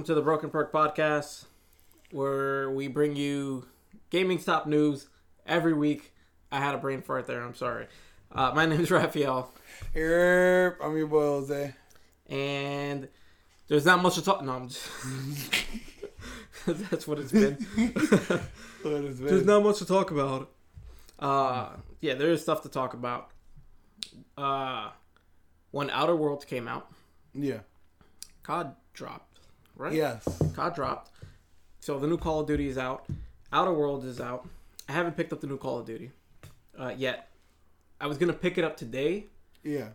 Welcome to the Broken Perk Podcast, where we bring you gaming stop news every week. I had a brain fart there. I'm sorry. Uh, my name is Raphael, Here, I'm your boy Jose. and there's not much to talk. No, I'm just. That's what it's been. What is There's not much to talk about. Uh, yeah, there is stuff to talk about. Uh, when Outer Worlds came out, Yeah. COD dropped, right? Yes. COD dropped. So the new Call of Duty is out. Outer Worlds is out. I haven't picked up the new Call of Duty uh, yet. I was gonna pick it up today, Yeah.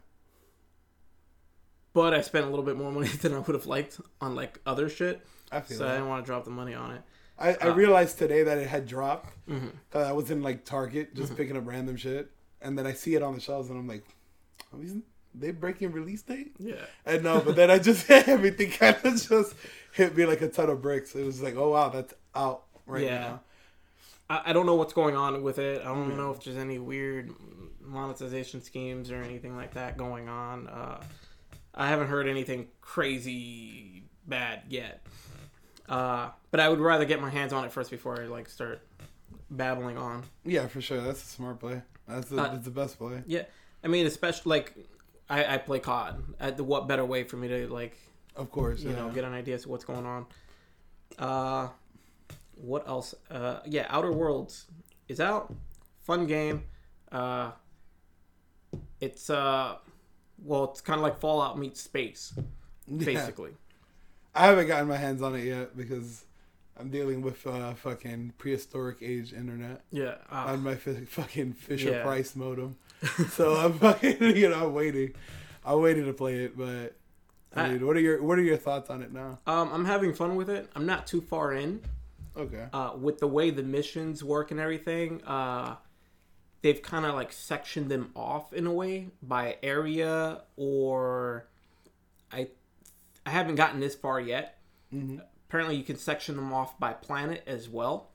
but I spent a little bit more money than I would have liked on like other shit, I feel so I didn't want to drop the money on it. I, I uh, realized today that it had dropped. Mhm. I was in like Target just Mm-hmm. picking up random shit, and then I see it on the shelves, and I'm like, "Are these- they breaking release date? Yeah, And no, but then I just everything kind of just hit me like a ton of bricks. It was like, oh wow, that's out right Yeah. now. I, I don't know what's going on with it. I don't know if there's any weird monetization schemes or anything like that going on. Uh, I haven't heard anything crazy bad yet. Uh, but I would rather get my hands on it first before I like start babbling on. Yeah, for sure. That's a smart play. That's the, Uh, that's the best play. Yeah, I mean, especially like I, I play COD. Uh, the what better way for me to like Of course. you yeah. know get an idea as to what's going on. Uh, what else? Uh, yeah, Outer Worlds is out. Fun game. Uh, it's uh, well, it's kind of like Fallout meets space, Yeah. basically. I haven't gotten my hands on it yet because I'm dealing with uh, fucking prehistoric age internet Yeah. Uh, on my f- fucking Fisher Yeah. Price modem. So I'm fucking, you know, I'm waiting. I'm waiting to play it, but I I- mean, what are your what are your thoughts on it now? um, I'm having fun with it. I'm not too far in. Okay. uh, with the way the missions work and everything, uh, they've kind of like sectioned them off in a way by area or I I haven't gotten this far yet. Mhm. Apparently, you can section them off by planet as well,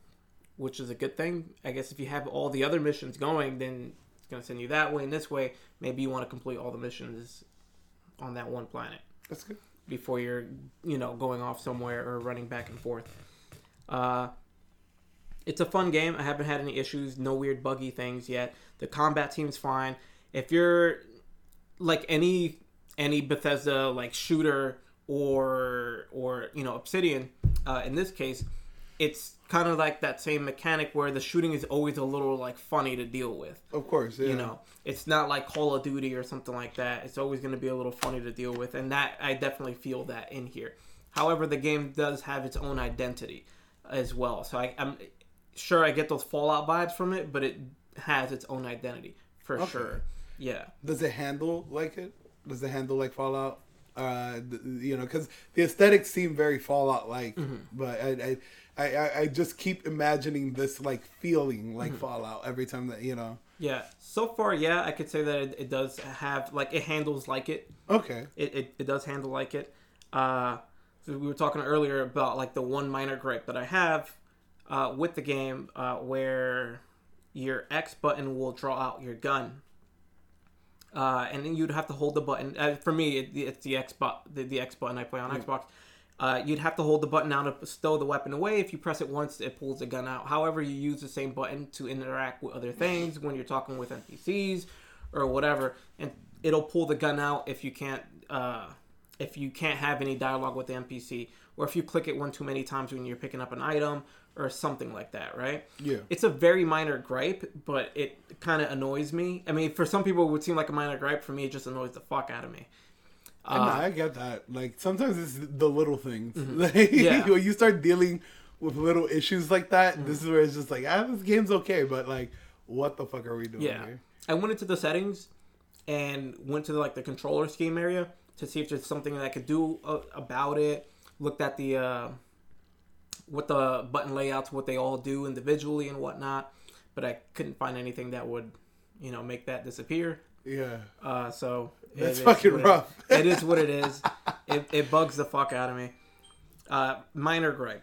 which is a good thing. I guess if you have all the other missions going, then it's gonna send you that way and this way. Maybe you want to complete all the missions on that one planet. That's good. before you're you know going off somewhere or running back and forth. Uh it's a fun game. I haven't had any issues no weird buggy things yet. The combat seems fine. If you're like any any bethesda like shooter or or you know obsidian uh, in this case it's kind of like that same mechanic where the shooting is always a little like funny to deal with Of course. Yeah. you know it's not like call of duty or something like that it's always going to be a little funny to deal with and that i definitely feel that in here however the game does have its own identity as well so I, i'm sure i get those fallout vibes from it but it has its own identity for Okay. sure yeah Does it handle like it? Does it handle like Fallout? Uh, you know, because the aesthetics seem very Fallout like, Mm-hmm. but I, I, I, I just keep imagining this like feeling like Mm-hmm. Fallout every time that you know. yeah so far yeah i could say that it, it does have like it handles like it Okay. it, it, it does handle like it. Uh, so we were talking earlier about like the one minor gripe that I have uh, with the game, uh, where your X button will draw out your gun, uh, and then you'd have to hold the button. Uh, for me, it, it's the X but the, the X button I play on Xbox. Uh, you'd have to hold the button down to stow the weapon away. If you press it once, it pulls the gun out. However, you use the same button to interact with other things when you're talking with NPCs or whatever, and it'll pull the gun out if you can't uh, if you can't have any dialogue with the NPC, or if you click it one too many times when you're picking up an item or something like that, right? Yeah. It's a very minor gripe, but it kind of annoys me. I mean, for some people, it would seem like a minor gripe. For me, it just annoys the fuck out of me. I, know, I get that. Like sometimes it's the little things. Mm-hmm. Yeah. when you start dealing with little issues like that, Mm-hmm. this is where it's just like, ah, this game's okay, but like, what the fuck are we doing Yeah. here? I went into the settings and went to like the controller scheme area to see if there's something that I could do uh, about it. Looked at the uh, what the button layouts, what they all do individually and whatnot, but I couldn't find anything that would, you know, make that disappear. Yeah. Uh, so it That's fucking what it- rough. it is what it is. It, it bugs the fuck out of me. Uh, minor gripe.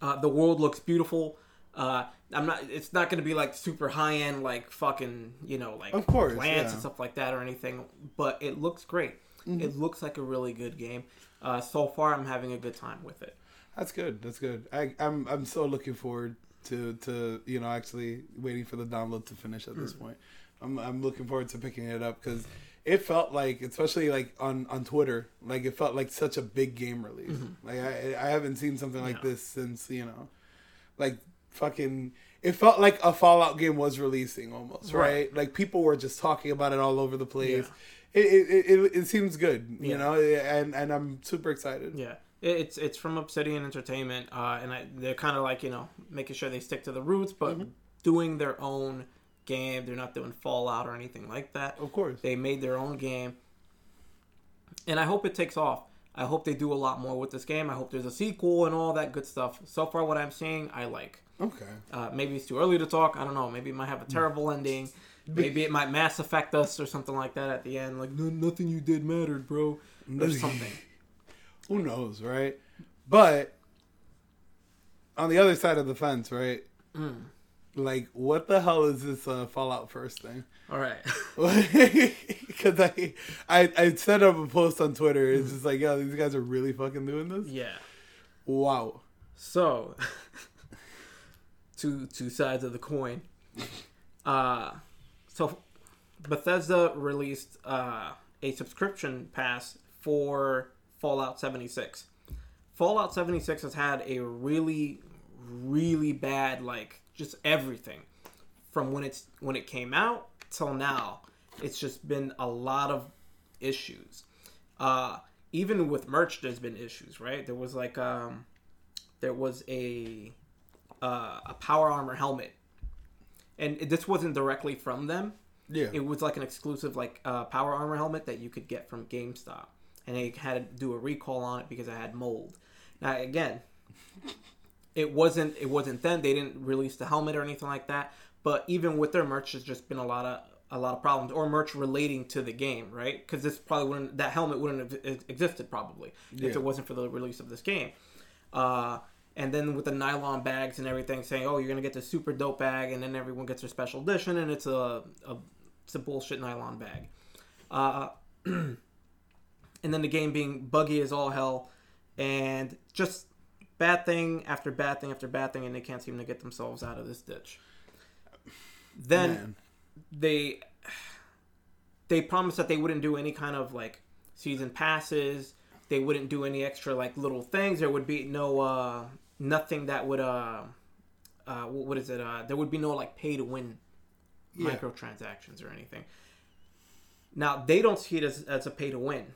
Uh, the world looks beautiful. Uh, I'm not. It's not going to be like super high end, like fucking, you know, like Of course, plants yeah. and stuff like that or anything. But it looks great. Mm-hmm. It looks like a really good game. uh, so far I'm having a good time with it. That's good. That's good. I, I'm I'm so looking forward to to you know actually waiting for the download to finish at this Mm. point. I'm I'm looking forward to picking it up because it felt like, especially like on on Twitter, like it felt like such a big game release. Like I I haven't seen something like Mm-hmm. Yeah. this since you know, like fucking. It felt like a Fallout game was releasing almost, right? Right. Like people were just talking about it all over the place. It, it, it, it seems good, you Yeah. know, and and I'm super excited. Yeah, it's it's from Obsidian Entertainment, uh, and I, they're kind of like you know making sure they stick to the roots, but doing their own game. They're not doing Fallout or anything like that. Of course. They made their own game, and I hope it takes off. I hope they do a lot more with this game. I hope there's a sequel and all that good stuff. So far, what I'm seeing, I like. Okay. Uh, maybe it's too early to talk. I don't know. Maybe it might have a terrible ending. Maybe it might mass effect us or something like that at the end. Like, "No- nothing you did mattered, bro. Or something. Who knows, right? But on the other side of the fence, right? Mm. Like, what the hell is this uh, Fallout First thing? All right. Because I, I I set up a post on Twitter. It's just like, yo, these guys are really fucking doing this. yeah. Wow. So, two two sides of the coin. Uh, so Bethesda released uh, a subscription pass for Fallout 76. Fallout 76 has had a really, really bad like just everything from when it's when it came out till now. It's just been a lot of issues. Uh, even with merch, there's been issues, right? There was like um, there was a uh, a power armor helmet, and it- this wasn't directly from them. Yeah. It was like an exclusive like uh, power armor helmet that you could get from GameStop, and they had to do a recall on it because it had mold. Now again, it wasn't it wasn't then they didn't release the helmet or anything like that. But even with their merch, there's just been a lot of a lot of problems or merch relating to the game, right? Because this probably wouldn't that helmet wouldn't have existed probably Yeah. if it wasn't for the release of this game. Uh, and then with the nylon bags and everything, saying, "Oh, you're gonna get the super dope bag," and then everyone gets their special edition, and it's a, a it's a bullshit nylon bag. Uh, and then the game being buggy as all hell, and just bad thing after bad thing after bad thing, and they can't seem to get themselves out of this ditch. Then Man. they they promised that they wouldn't do any kind of like season passes they wouldn't do any extra like little things there would be no uh nothing that would uh uh what is it uh there would be no like pay to win Yeah. microtransactions or anything now they don't see it as, as a pay to win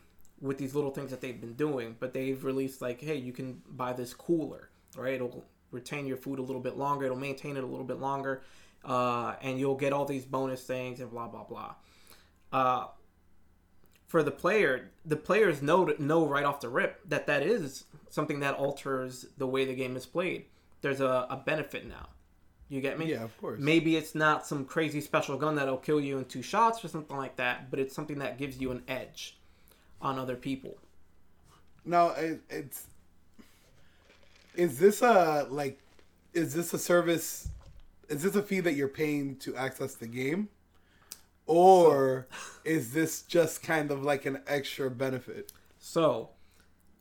with these little things that they've been doing but they've released like hey you can buy this cooler right? It'll retain your food a little bit longer it'll maintain it a little bit longer uh, and you'll get all these bonus things and blah blah blah. Uh, for the player the players know know right off the rip that that is something that alters the way the game is played. There's a, a benefit now. You get me? Yeah, of course. maybe it's not some crazy special gun that'll kill you in two shots or something like that but it's something that gives you an edge on other people No, it, it's. Is this a like? Is this a service? Is this a fee that you're paying to access the game, or is this just kind of like an extra benefit? so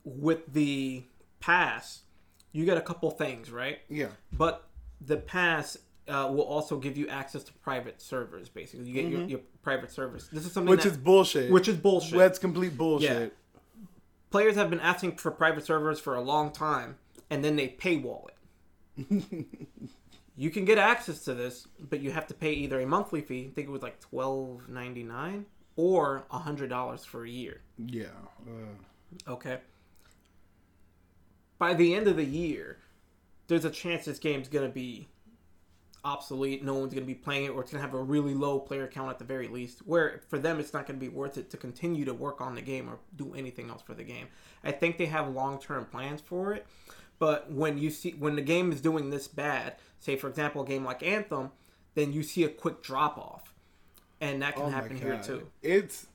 with the pass you get a couple things right Yeah. but the pass uh, will also give you access to private servers basically you get your, your private service this is something Which that, is bullshit. which is bullshit That's complete bullshit. players have been asking for private servers for a long time and then they paywall it you can get access to this but you have to pay either a monthly fee i think it was like twelve ninety nine or a hundred dollars for a year Yeah. Uh, Okay. By the end of the year, there's a chance this game's gonna be obsolete. No one's gonna be playing it, or it's gonna have a really low player count at the very least. Where for them, it's not gonna be worth it to continue to work on the game or do anything else for the game. I think they have long-term plans for it, but when you see when the game is doing this bad, say for example a game like Anthem, then you see a quick drop off, and that can oh happen here too. It's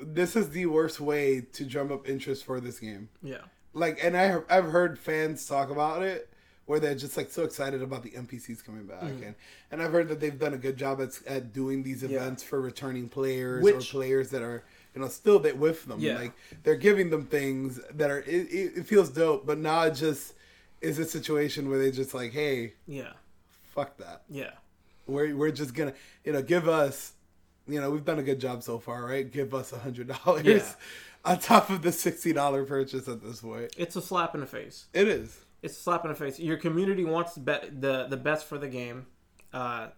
this is the worst way to drum up interest for this game. Yeah. Like, and I I've heard fans talk about it where they're just like so excited about the NPCs coming back, mm. and and I've heard that they've done a good job at at doing these events for returning players or players that are you know still they with them. Yeah. Like they're giving them things that are it, it, feels dope, but now it just is a situation where they just like, hey, Yeah. fuck that. Yeah. We're we're just gonna you know give us you know we've done a good job so far, right? Give us a hundred dollars Yeah. on top of the sixty dollar purchase at this point. It's a slap in the face. It is. It's a slap in the face. Your community wants the be- the, the best for the game. Uh,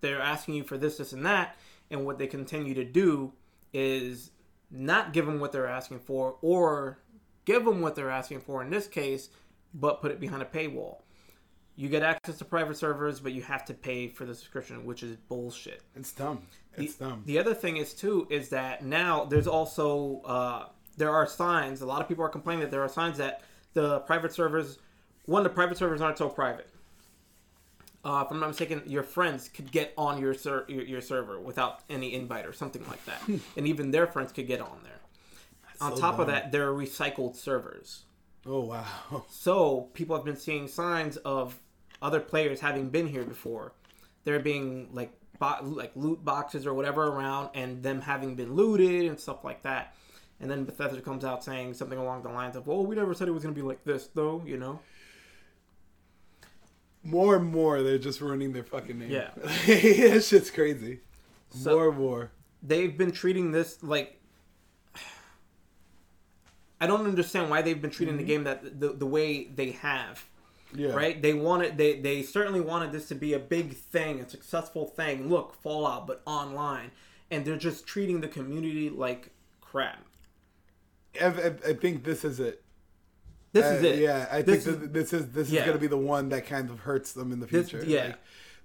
they're asking you for this, this, and that, and what they continue to do is not give them what they're asking for, or give them what they're asking for in this case, but put it behind a paywall. You get access to private servers, but you have to pay for the subscription, which is bullshit. It's dumb. It's dumb. The other thing is too is that now there's also uh, there are signs. A lot of people are complaining that there are signs that the private servers, one, the private servers aren't so private. Uh, if I'm not mistaken, your friends could get on your, ser- your your server without any invite or something like that, and even their friends could get on there. on so top of that, there are recycled servers. Oh wow. So people have been seeing signs of other players having been here before. There being like bo- like loot boxes or whatever around, and them having been looted and stuff like that. And then Bethesda comes out saying something along the lines of, "Well, we never said it was going to be like this, though." You know? More and more, they're just ruining their fucking name. Yeah. that shit's crazy. So- more and more. They've been treating this like. I don't understand why they've been treating the mm-hmm. game that the, the way they have. Yeah. right? They wanted they they certainly wanted this to be a big thing, a successful thing. Look, Fallout, but online, and they're just treating the community like crap. I, I, I think this is it. This Uh, is it. Yeah, I This think is- this is this yeah. is gonna be the one that kind of hurts them in the This- future. yeah.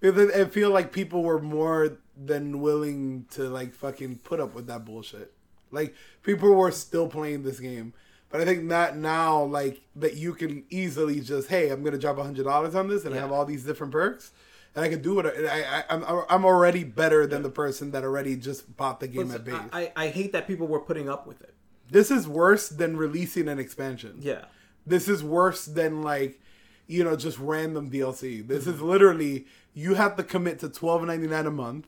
Like, I feel like people were more than willing to like fucking put up with that bullshit. Like people were still playing this game, but I think not now. Like that you can easily just hey, I'm gonna drop a hundred dollars on this and I have all these different perks. And I can do it. I, I, I'm, I'm already better than the person that already just bought the game at base. I, I I hate that people were putting up with it. this is worse than releasing an expansion. Yeah, This is worse than like, you know, just random DLC. This Mm-hmm. is literally you have to commit to twelve ninety nine a month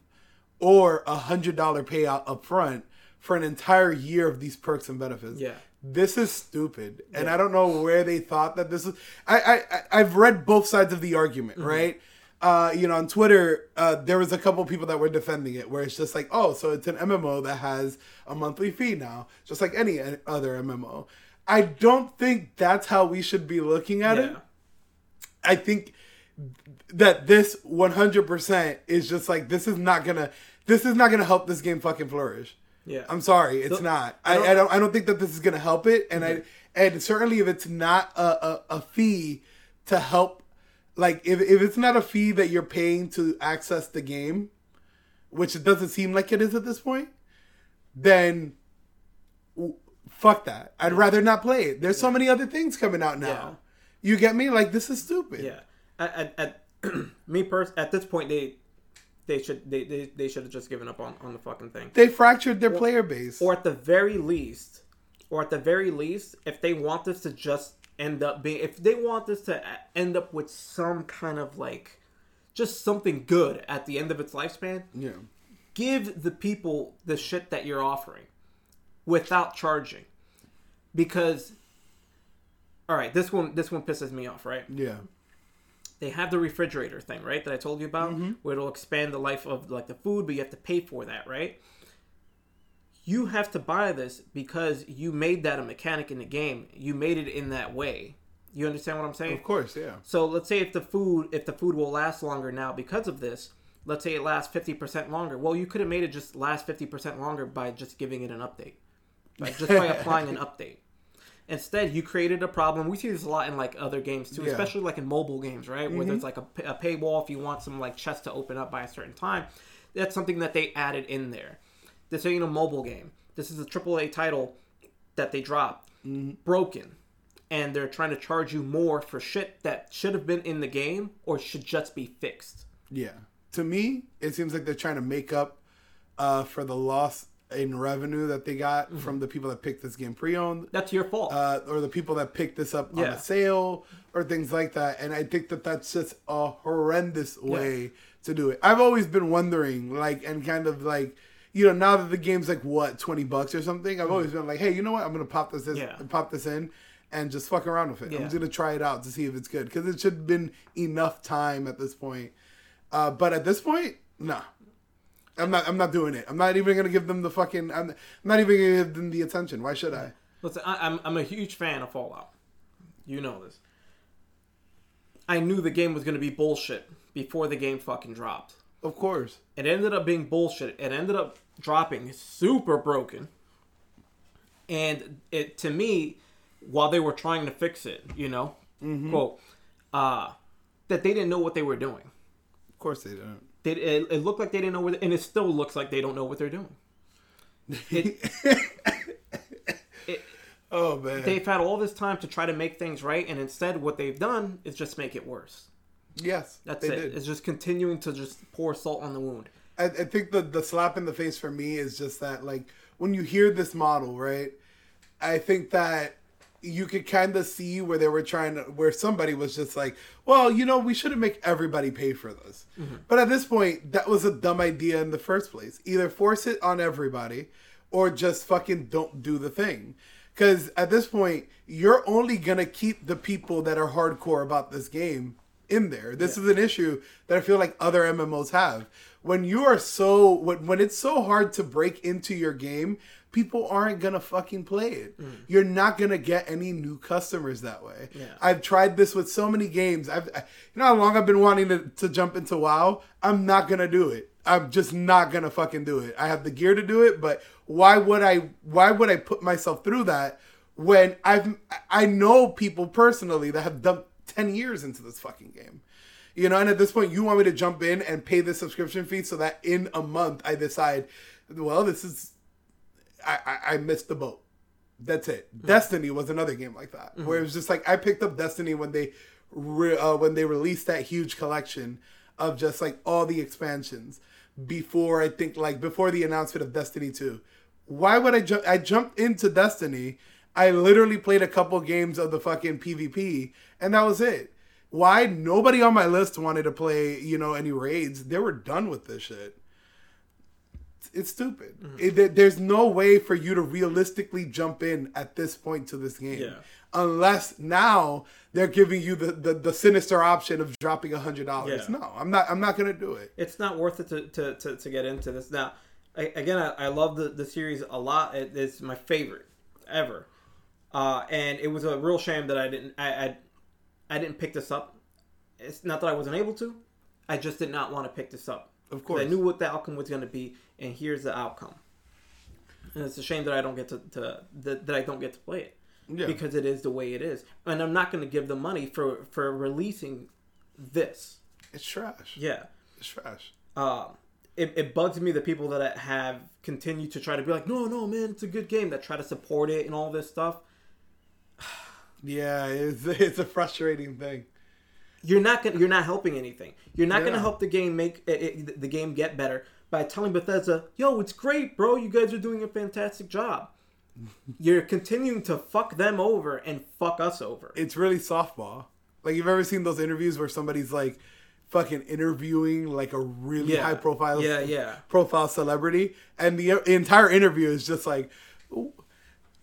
or a hundred dollar payout up front for an entire year of these perks and benefits. Yeah. This is stupid. And I don't know where they thought that this was I, I I- I've read both sides of the argument, Mm-hmm. right? Uh, you know, on Twitter, uh, there was a couple people that were defending it, where it's just like, oh, so it's an MMO that has a monthly fee now, just like any other MMO. I don't think that's how we should be looking at it. I think that this 100% is just like this is not gonna this is not gonna help this game fucking flourish. yeah. I'm sorry, it's So, not. I I, don't- I don't I don't think that this is gonna help it, and I and certainly if it's not a, a, a fee to help, like if if it's not a fee that you're paying to access the game, which it doesn't seem like it is at this point, then fuck that. I'd rather not play it. There's so many other things coming out now. Yeah. You get me? Like this is stupid. yeah. At, at, at me pers- at this point they they should they, they, they should have just given up on, on the fucking thing. They fractured their player base. or at the very least, or at the very least, if they want this to just end up being, if they want this to end up with some kind of like, just something good at the end of its lifespan, yeah. give the people the shit that you're offering without charging, because, all right, this one this one pisses me off, right? Yeah. they have the refrigerator thing, right? That I told you about, Mm-hmm. where it'll expand the life of like the food, but you have to pay for that, right? You have to buy this because you made that a mechanic in the game. You made it in that way. You understand what I'm saying? Of course, yeah. So let's say if the food if the food will last longer now because of this, let's say it lasts fifty percent longer. Well, you could have made it just last fifty percent longer by just giving it an update, by just by applying an update. Instead, you created a problem. We see this a lot in like other games too, Yeah. especially like in mobile games, right? Where there's like a, a paywall if you want some like chests to open up by a certain time. That's something that they added in there. This ain't a mobile game. This is a AAA title that they dropped, broken, and they're trying to charge you more for shit that should have been in the game or should just be fixed. Yeah. To me, it seems like they're trying to make up uh, for the loss in revenue that they got Mm-hmm. from the people that picked this game pre-owned, That's your fault. uh, or the people that picked this up on a sale, or things like that. And I think that that's just a horrendous way to do it. I've always been wondering, like, and kind of like, you know, now that the game's like what twenty bucks or something, I've always been like, hey, you know what? I'm gonna pop this, this Yeah. pop this in, and just fuck around with it. I'm just gonna try it out to see if it's good because it should have been enough time at this point. Uh, but at this point, no. I'm not. I'm not doing it. I'm not even gonna give them the fucking. I'm, I'm not even gonna give them the attention. Why should I? Listen, I, I'm I'm a huge fan of Fallout. You know this. I knew the game was gonna be bullshit before the game fucking dropped. Of course. It ended up being bullshit. It ended up dropping super broken. And it to me, while they were trying to fix it, you know, quote, uh, that they didn't know what they were doing. Of course they don't. They, it, it looked like they didn't know what, and it still looks like they don't know what they're doing. It, it, Oh man. they've had all this time to try to make things right, and instead, what they've done is just make it worse. yes. That's it. did. It's just continuing to just pour salt on the wound. I, I think the the slap in the face for me is just that like when you hear this model, right? I think that you could kind of see where they were trying to where somebody was just like, well, you know, we shouldn't make everybody pay for this. Mm-hmm. But at this point, that was a dumb idea in the first place. Either force it on everybody or just fucking don't do the thing. Cuz at this point, you're only going to keep the people that are hardcore about this game in there. This is an issue that I feel like other MMOs have. When you are so when, when it's so hard to break into your game, people aren't gonna fucking play it. Mm. You're not gonna get any new customers that way. Yeah. I've tried this with so many games. I've I- you know how long I've been wanting to, to jump into WoW. I'm not gonna do it. I'm just not gonna fucking do it. I have the gear to do it, but why would I? Why would I put myself through that when I've I know people personally that have dumped ten years into this fucking game. You know, and at this point, you want me to jump in and pay the subscription fee so that in a month I decide, well, this is, I, I, I missed the boat. That's it. Destiny was another game like that, where it was just like I picked up Destiny when they, re, uh, when they released that huge collection of just like all the expansions before I think like before the announcement of Destiny two. Why would I jump? I jumped into Destiny. I literally played a couple games of the fucking PvP, and that was it. Why nobody on my list wanted to play, you know, any raids? They were done with this shit. It's stupid. Mm-hmm. It- there's no way for you to realistically jump in at this point to this game, Yeah. unless now they're giving you the, the, the sinister option of dropping a hundred dollars. Yeah. No, I'm not. I'm not gonna do it. it's not worth it to, to, to, to get into this. Now, I, again, I, I love the, the series a lot. It, it's my favorite ever. Uh, and it was a real shame that I didn't I, I I didn't pick this up. It's not that I wasn't able to. I just did not want to pick this up. Of course. I knew what the outcome was going to be, and here's the outcome. And it's a shame that I don't get to, to that, that I don't get to play it Yeah. because it is the way it is, and I'm not going to give them money for for releasing this. It's trash. Yeah It's trash. um, it, it bugs me the people that have continued to try to be like, no, no, man, it's a good game. That try to support it and all this stuff. Yeah, it's it's a frustrating thing. You're not gonna, you're not helping anything. You're not Yeah. gonna help the game make it, it, the game get better by telling Bethesda, yo, it's great, bro. You guys are doing a fantastic job. You're continuing to fuck them over and fuck us over. It's really softball. Like you've ever seen those interviews where somebody's like fucking interviewing like a really Yeah. high profile Yeah, yeah. profile celebrity and the entire interview is just like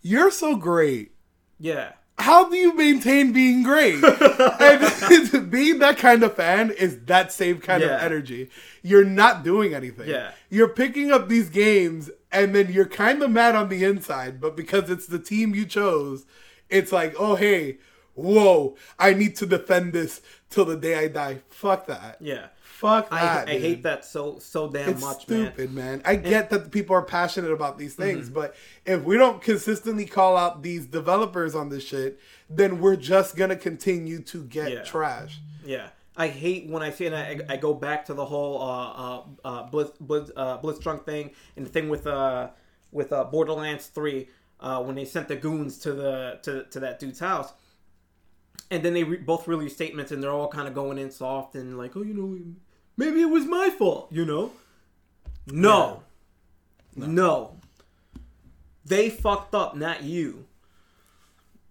you're so great Yeah, how do you maintain being great? and being that kind of fan is that same kind Yeah. of energy. You're not doing anything. Yeah. You're picking up these games and then you're kind of mad on the inside, but because it's the team you chose, it's like, oh, hey, whoa, I need to defend this till the day I die. Fuck that. yeah. Fuck I, that. I dude. hate that so so damn It's much, man. stupid, man. I get that people are passionate about these things, Mm-hmm. but if we don't consistently call out these developers on this shit, then we're just gonna continue to get Yeah. trash. Yeah, I hate when I see and I, I go back to the whole uh, uh, uh, Blitz, Blitz, uh, Blitzchung thing and the thing with uh, with uh, Borderlands Three uh, when they sent the goons to the to, to that dude's house, and then they re- both release statements and they're all kind of going in soft and like, oh, you know, maybe it was my fault, you know. No, no, they fucked up, not you.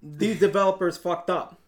These developers fucked up.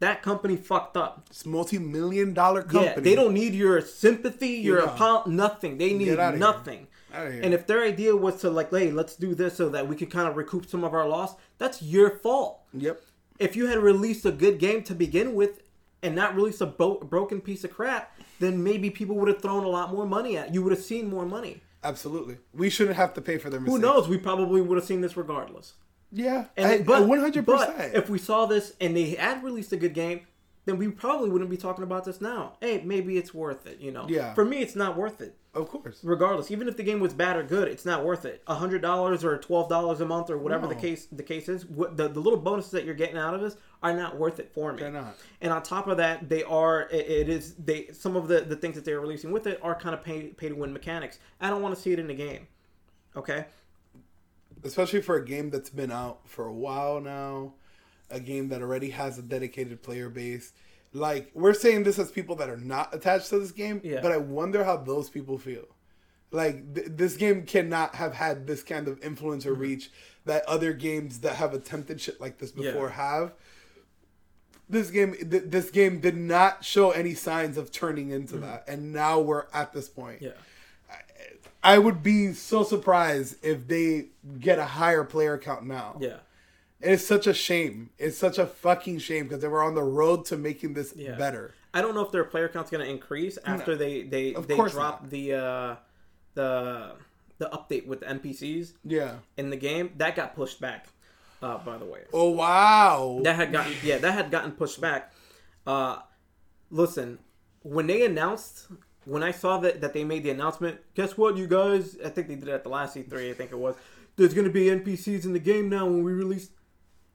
That company fucked up. It's multi-million dollar company. Yeah, they don't need your sympathy, your Yeah. apo- nothing. They need Get outta here. nothing. And if their idea was to like, hey, let's do this so that we can kind of recoup some of our loss, that's your fault. Yep. If you had released a good game to begin with and not released a bo- broken piece of crap, then maybe people would have thrown a lot more money at you. would have seen more money. Absolutely. We shouldn't have to pay for their Who knows? We probably would have seen this regardless. Yeah. And I- but one hundred percent. if we saw this and they had released a good game, then we probably wouldn't be talking about this now. Hey, maybe it's worth it. You know. Yeah. For me, it's not worth it. Of course. Regardless, even if the game was bad or good, it's not worth it. A hundred dollars or twelve dollars a month or whatever the case the case is, the the little bonuses that you're getting out of this are not worth it for me. They're not. And on top of that, they are it, it is they some of the the things that they're releasing with it are kind of pay pay to win mechanics. I don't want to see it in the game. Okay. Especially for a game that's been out for a while now, a game that already has a dedicated player base. Like we're saying this as people that are not attached to this game, Yeah. but I wonder how those people feel. Like th- this game cannot have had this kind of influence or Mm-hmm. reach that other games that have attempted shit like this before Yeah. have. This game, th- this game did not show any signs of turning into that, and now we're at this point. Yeah. I would be so surprised if they get a higher player count now. Yeah. It's such a shame. It's such a fucking shame because they were on the road to making this Yeah. better. I don't know if their player count's going to increase after they they Of they drop not. the uh the the update with the NPCs Yeah. in the game. That got pushed back. Uh, by the way, Oh wow. that had gotten yeah that had gotten pushed back. Uh, listen, when they announced when I saw that that they made the announcement, guess what, you guys? I think they did it at the last E3. I think it was. There's going to be NPCs in the game now when we release,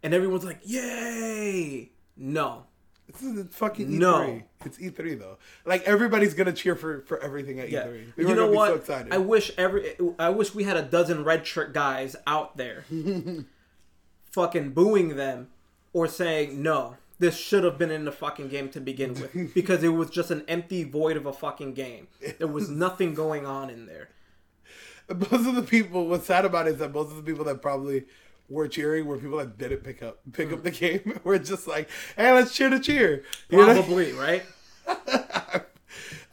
and everyone's like, "Yay!" No, this is fucking E3. No. It's E3 though. Like everybody's gonna cheer for for everything at Yeah. E3. People you know what? so. I wish every I wish we had a dozen red shirt guys out there fucking booing them or saying no. This should have been in the fucking game to begin with because it was just an empty void of a fucking game. There was nothing going on in there. most of the people what's sad about it is that most of the people that probably were cheering were people that didn't pick up pick up the game. we're just like, hey, let's cheer to cheer. You know? Probably, right? I,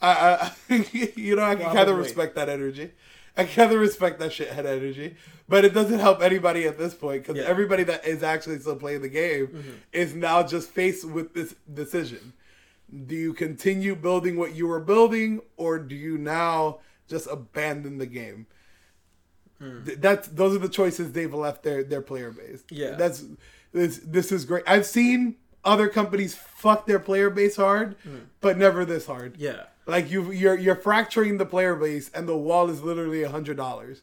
I, you know, I can kind of respect that energy. I kind of respect that shithead energy, but it doesn't help anybody at this point because Yeah. Mm-hmm. everybody that is actually still playing the game is now just faced with this decision: Do you continue building what you were building, or do you now just abandon the game? Hmm. That's those are the choices they've left their their player base. Yeah. that's this. This is great. I've seen other companies fuck their player base hard, but never this hard. Hmm. Yeah. Like you, you're you're fracturing the player base, and the wall is literally a hundred dollars.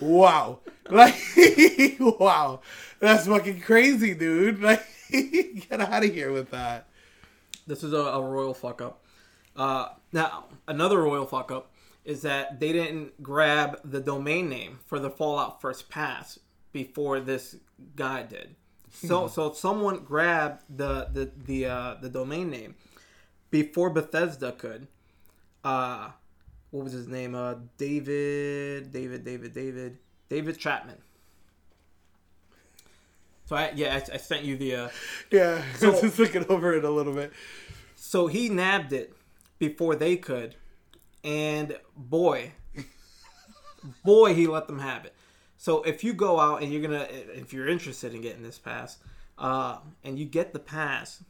Wow, like wow, that's fucking crazy, dude. Like get out of here with that. This is a, a royal fuck up. Uh, now, another royal fuck up is that they didn't grab the domain name for the Fallout First Pass before this guy did. So, so someone grabbed the the the uh, the domain name before Bethesda could. Uh, what was his name? Uh, David, David, David, David, David Chapman. So I yeah I, I sent you the. Uh, Yeah, So- just looking over it a little bit. So he nabbed it before they could, and boy, boy, he let them have it. So if you go out and you're gonna, if you're interested in getting this pass, uh, and you get the pass,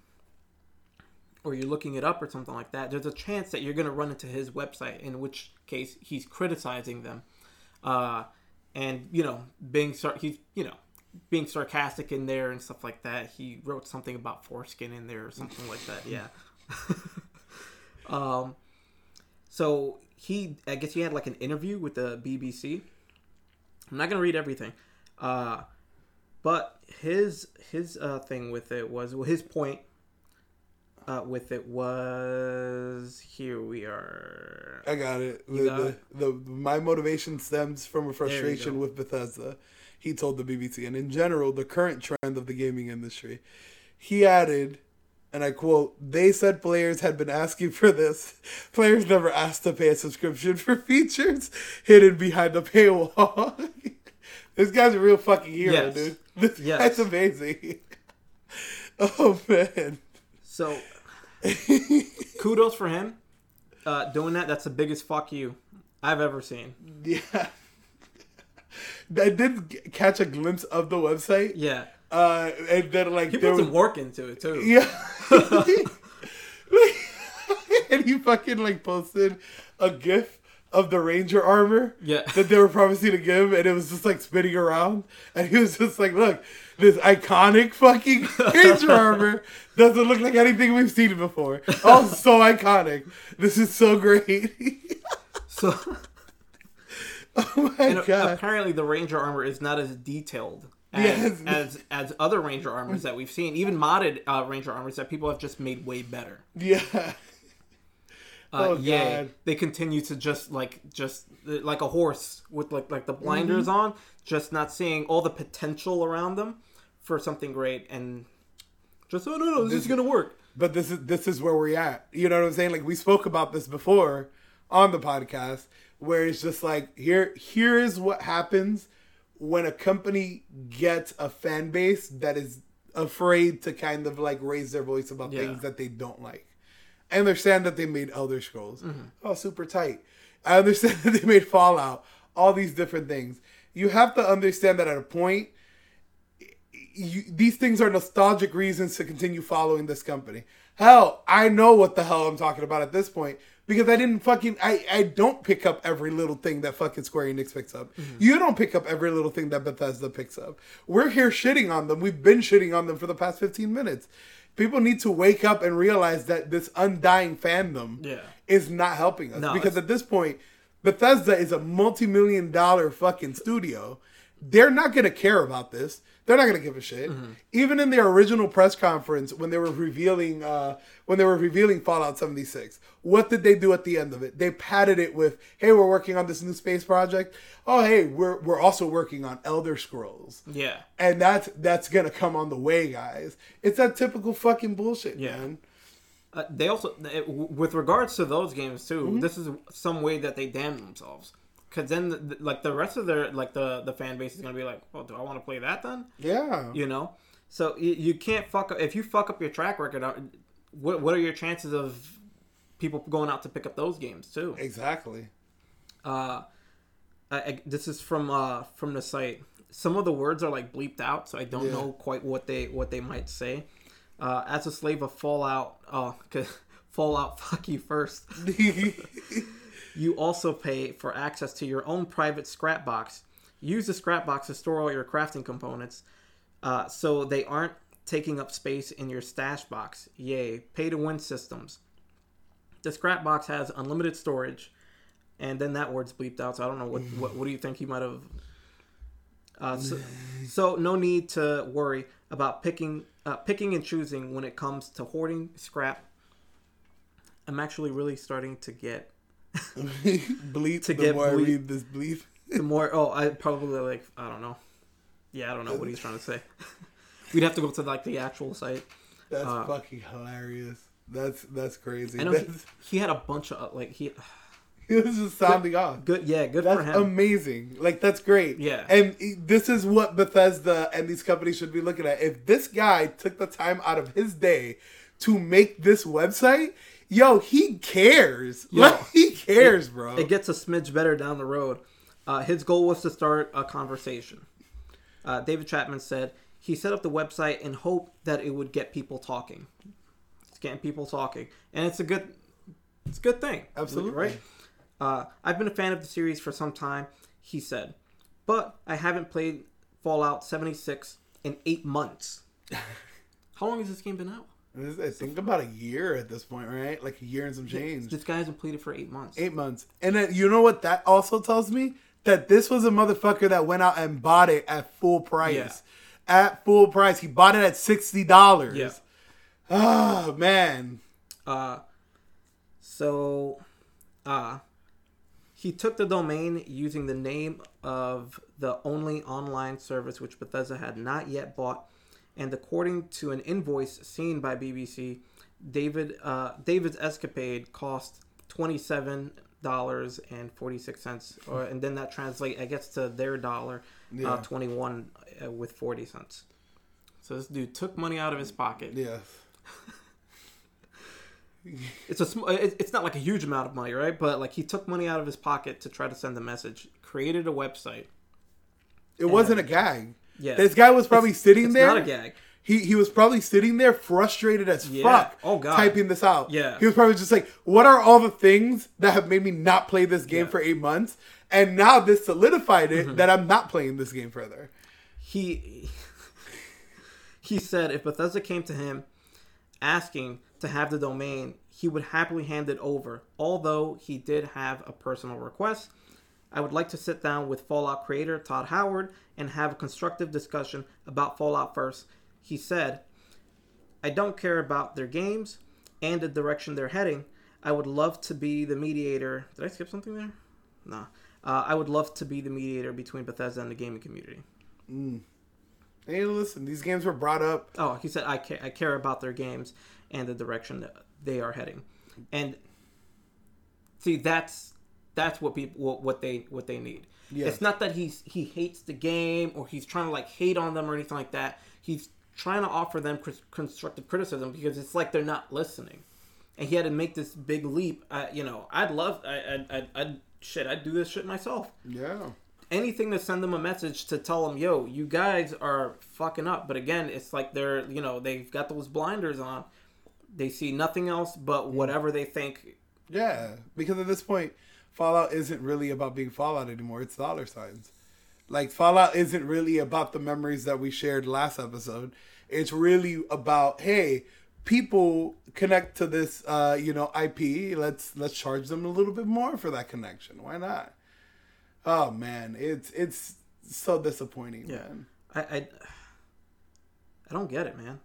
or you're looking it up or something like that, there's a chance that you're gonna run into his website. In which case, he's criticizing them, uh, and you know, being sar- he's you know being sarcastic in there and stuff like that. He wrote something about foreskin in there or something like that. Yeah. um, so he, I guess he had like an interview with the BBC. I'm not gonna read everything, uh, but his his uh, thing with it was well, his point uh, with it was here we are. I got it. The, got the, it? the my motivation stems from a frustration with Bethesda. He told the BBC, and in general, the current trend of the gaming industry. He added, and I quote: "They said players had been asking for this. Players never asked to pay a subscription for features hidden behind the paywall." this guy's a real fucking hero, Yes. dude. This Yes. guy's amazing. oh man. So kudos for him uh, doing that. That's the biggest fuck you I've ever seen. Yeah. I did catch a glimpse of the website. Yeah, Uh, and then like he put was some work into it too. yeah, and he fucking like posted a gif of the ranger armor Yeah. that they were promising to give, and it was just like spinning around, and he was just like, "Look, this iconic fucking ranger armor doesn't look like anything we've seen before. Oh, so iconic! This is so great." So oh my and god! apparently the ranger armor is not as detailed. As, Yes. as as other ranger armors that we've seen, even modded uh, ranger armors that people have just made way better. Yeah. Uh, Oh, yeah, they continue to just like just like a horse with like like the blinders Mm-hmm. on, just not seeing all the potential around them for something great, and just oh no no this, is gonna work. but this is this is where we're at. You know what I'm saying? Like we spoke about this before on the podcast, where it's just like here here is what happens when a company gets a fan base that is afraid to kind of like raise their voice about Yeah. things that they don't like. I understand that they made Elder Scrolls. Mm-hmm. Oh, super tight. I understand that they made Fallout. All these different things. You have to understand that at a point, you, these things are nostalgic reasons to continue following this company. Hell, I know what the hell I'm talking about at this point because I didn't fucking I I don't pick up every little thing that fucking Square Enix picks up. Mm-hmm. You don't pick up every little thing that Bethesda picks up. We're here shitting on them. We've been shitting on them for the past 15 minutes. People need to wake up and realize that this undying fandom Yeah. is not helping us No, because it's- at this point Bethesda is a multi-million dollar fucking studio. They're not going to care about this. They're not going to give a shit. Mm-hmm. Even in their original press conference when they were revealing uh when they were revealing Fallout 76, what did they do at the end of it? They padded it with, "Hey, we're working on this new space project. Oh, hey, we're we're also working on Elder Scrolls." Yeah, And that's that's going to come on the way, guys. It's that typical fucking bullshit, Yeah. man. uh, they also with regards to those games too. Mm-hmm. This is some way that they damn themselves. Because then, the, like the rest of their like the the fan base is gonna be like, "Well, do I want to play that then?" Yeah. You know, so you, you can't fuck up if you fuck up your track record. uh, What what are your chances of people going out to pick up those games too? Exactly. Uh, I, I, this is from uh from the site. Some of the words are like bleeped out, so I don't Yeah. know quite what they what they might say. Uh, as a slave of Fallout, oh, 'cause Fallout, fuck you first. You also pay for access to your own private scrap box. Use the scrap box to store all your crafting components, uh, so they aren't taking up space in your stash box. Yay! Pay to win systems. The scrap box has unlimited storage, and then that word's bleeped out. So I don't know what what, what do you think he might have. Uh, so, so no need to worry about picking uh, picking and choosing when it comes to hoarding scrap. I'm actually really starting to get bleep To the get more I read this bleep. the more oh i probably like i don't know yeah i don't know what he's trying to say we'd have to go to like the actual site That's Uh, fucking hilarious. That's that's crazy. i know he, That's, he had a bunch of like he he was just sounding off. good yeah good That's for him amazing. Like that's great. Yeah. And this is what Bethesda and these companies should be looking at. If this guy took the time out of his day to make this website, yo, he cares. Yo, like, he cares, bro. it gets a smidge better down the road uh, his goal was to start a conversation uh, david chapman said he set up the website in hope that it would get people talking it's getting people talking and it's a good it's a good thing Absolutely. right Uh, I've been a fan of the series for some time, he said, but I haven't played Fallout 76 in eight months. How long has this game been out? I think about a year at this point, right? Like a year and some change. This guy hasn't played it for eight months. Eight months. And then you know what that also tells me? That this was a motherfucker that went out and bought it at full price. Yeah. At full price. He bought it at sixty dollars. Yeah. Oh man. Uh, so, uh, he took the domain using the name of the only online service which Bethesda had not yet bought, and according to an invoice seen by BBC, David uh, David's escapade cost twenty seven dollars and forty six cents, or and then that translate I guess to their dollar, Yeah. uh, twenty one uh, with forty cents. So this dude took money out of his pocket. Yes. it's a sm- it's not like a huge amount of money, right? But like he took money out of his pocket to try to send a message, created a website, It wasn't a gag. Yeah. This guy was probably sitting it's there. not a gag. He he was probably sitting there frustrated as Yeah. fuck. Oh, God. Typing this out. Yeah. He was probably just like, "What are all the things that have made me not play this game Yeah. for eight months?" And now this solidified Mm-hmm. it that I'm not playing this game further. he he said if Bethesda came to him asking to have the domain, he would happily hand it over. Although he did have a personal request, I would like to sit down with Fallout creator Todd Howard and have a constructive discussion about Fallout first. He said, I don't care about their games and the direction they're heading. I would love to be the mediator. Did I skip something there? No. Uh, I would love to be the mediator between Bethesda and the gaming community. Hey, listen, these games were brought up. Oh, he said I care, I care about their games and the direction that they are heading, and see that's that's what people what, they what they need. Yeah. It's not that he's he hates the game or he's trying to like hate on them or anything like that. He's trying to offer them constructive criticism because it's like they're not listening, and he had to make this big leap. I, you know, I'd love I I I I'd, shit I'd do this shit myself Yeah. anything to send them a message to tell them, yo, you guys are fucking up. But again, it's like they're, you know, they've got those blinders on. They see nothing else but whatever they think. Yeah, because at this point, Fallout isn't really about being Fallout anymore. It's dollar signs. Like Fallout isn't really about the memories that we shared last episode. It's really about hey, people connect to this, uh, you know, IP. Let's let's charge them a little bit more for that connection. Why not? Oh man, it's it's so disappointing, man. I, I, I don't get it, man.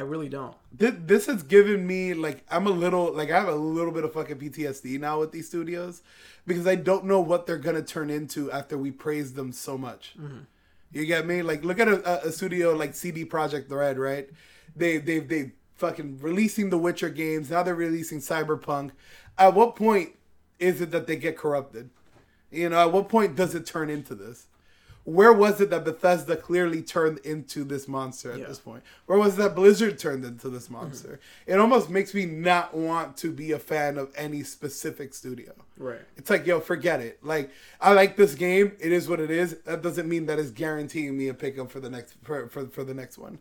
I really don't. This, this has given me like I'm a little like I have a little bit of fucking PTSD now with these studios because I don't know what they're gonna turn into after we praise them so much. Mm-hmm. You get me? Like look at a, a- a studio like CD Projekt Red, right? They they they fucking releasing the Witcher games. Now they're releasing Cyberpunk. At what point is it that they get corrupted? You know, at what point does it turn into this? Where was it that Bethesda clearly turned into this monster at Yeah. this point? Where was it that Blizzard turned into this mm-hmm. monster? It almost makes me not want to be a fan of any specific studio. Right. It's like, yo, forget it. Like, I like this game. It is what it is. That doesn't mean that it's guaranteeing me a pickup for the next for, for, for the next one.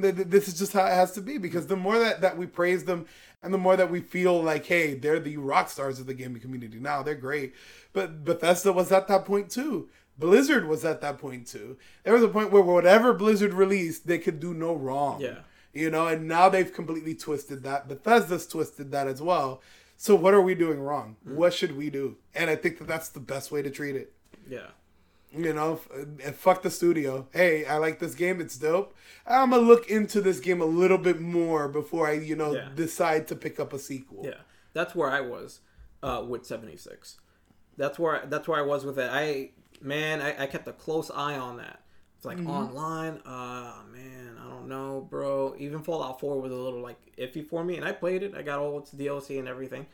Th- th- This is just how it has to be because the more that, that we praise them and the more that we feel like, hey, they're the rock stars of the gaming community now, they're great. But Bethesda was at that point too. Blizzard was at that point too. There was a point where whatever Blizzard released, they could do no wrong. Yeah. You know, and now they've completely twisted that. Bethesda's twisted that as well. So what are we doing wrong? What should we do? And I think that that's the best way to treat it. Yeah. You know, f- and fuck the studio. Hey, I like this game. It's dope. I'm gonna look into this game a little bit more before I, you know, Yeah. decide to pick up a sequel. Yeah. That's where I was uh, with 76. That's where I, that's where I was with it. I man, I, I kept a close eye on that. It's like online. Uh man, I don't know, bro. Even Fallout 4 was a little like iffy for me, and I played it. I got all its DLC and everything.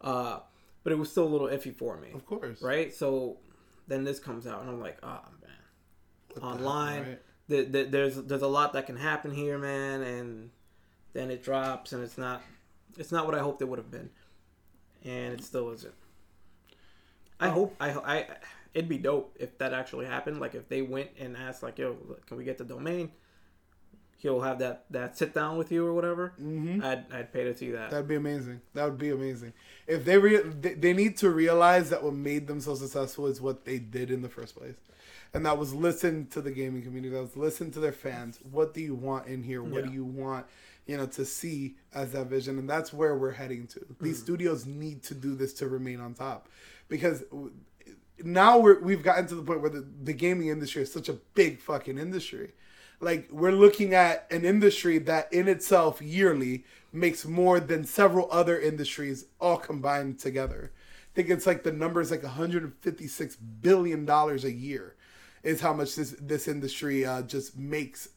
Uh, but it was still a little iffy for me. Of course. right? So then this comes out, and I'm like, oh man, What the hell, online. right? The, the, there's there's a lot that can happen here, man, and then it drops, and it's not it's not what I hoped it would have been, and it still isn't. I Oh. hope I I it'd be dope if that actually happened. Like if they went and asked, like, yo, can we get the domain? He'll have that that sit down with you or whatever. Mhm. I'd I'd pay to see that. That'd be amazing. That would be amazing. If they re- they, they need to realize that what made them so successful is what they did in the first place, and that was listen to the gaming community. That was listen to their fans. What do you want in here? What Yeah. do you want, you know, to see as that vision? And that's where we're heading to. These studios need to do this to remain on top, because now we're we've gotten to the point where the, the gaming industry is such a big fucking industry. Like we're looking at an industry that in itself yearly makes more than several other industries all combined together. I think it's like the number is like 156 billion dollars a year is how much this this industry uh, just makes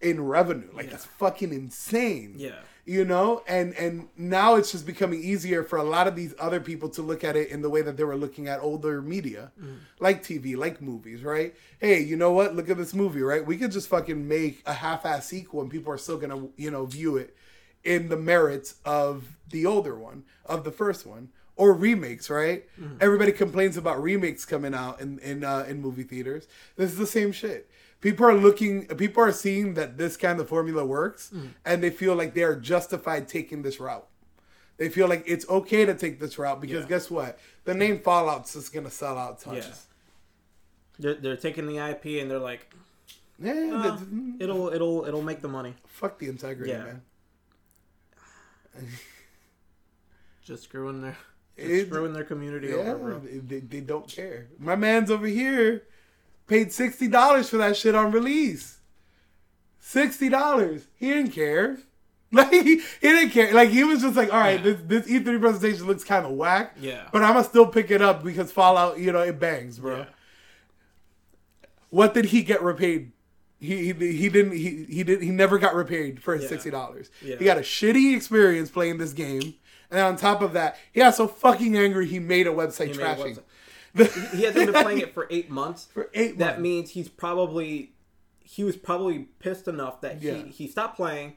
in revenue. Like that's fucking insane yeah, you know and and now it's just becoming easier for a lot of these other people to look at it in the way that they were looking at older media like tv like movies right hey you know what look at this movie right we could just fucking make a half-ass sequel and people are still gonna you know view it in the merits of the older one of the first one or remakes, right? Mm-hmm. Everybody complains about remakes coming out in in uh, in movie theaters. This is the same shit. People are looking. People are seeing that this kind of formula works, Mm-hmm. and they feel like they are justified taking this route. They feel like it's okay to take this route because Yeah. guess what? The name Fallout's just gonna sell out tons. Yeah. They're, they're taking the IP and they're like, Yeah, "Oh, that's- it'll it'll it'll make the money. fuck the integrity, Yeah. man. Just screwing their just It- screwing their community Yeah, over, bro. they, they don't care. My man's over here paid sixty dollars for that shit on release. Sixty dollars. He didn't care. Like he, he didn't care. Like he was just like, all right, Yeah. this this E3 presentation looks kind of whack. Yeah. But I'ma still pick it up because Fallout, you know, it bangs, bro. Yeah. What did he get repaid? He, he, he didn't he, he did he never got repaid for his Yeah. sixty dollars. Yeah. He got a shitty experience playing this game, and on top of that, he got so fucking angry he made a website He made a trashing. He hasn't been playing it for eight months. For eight That months. means he's probably he was probably pissed enough that he, Yeah. he stopped playing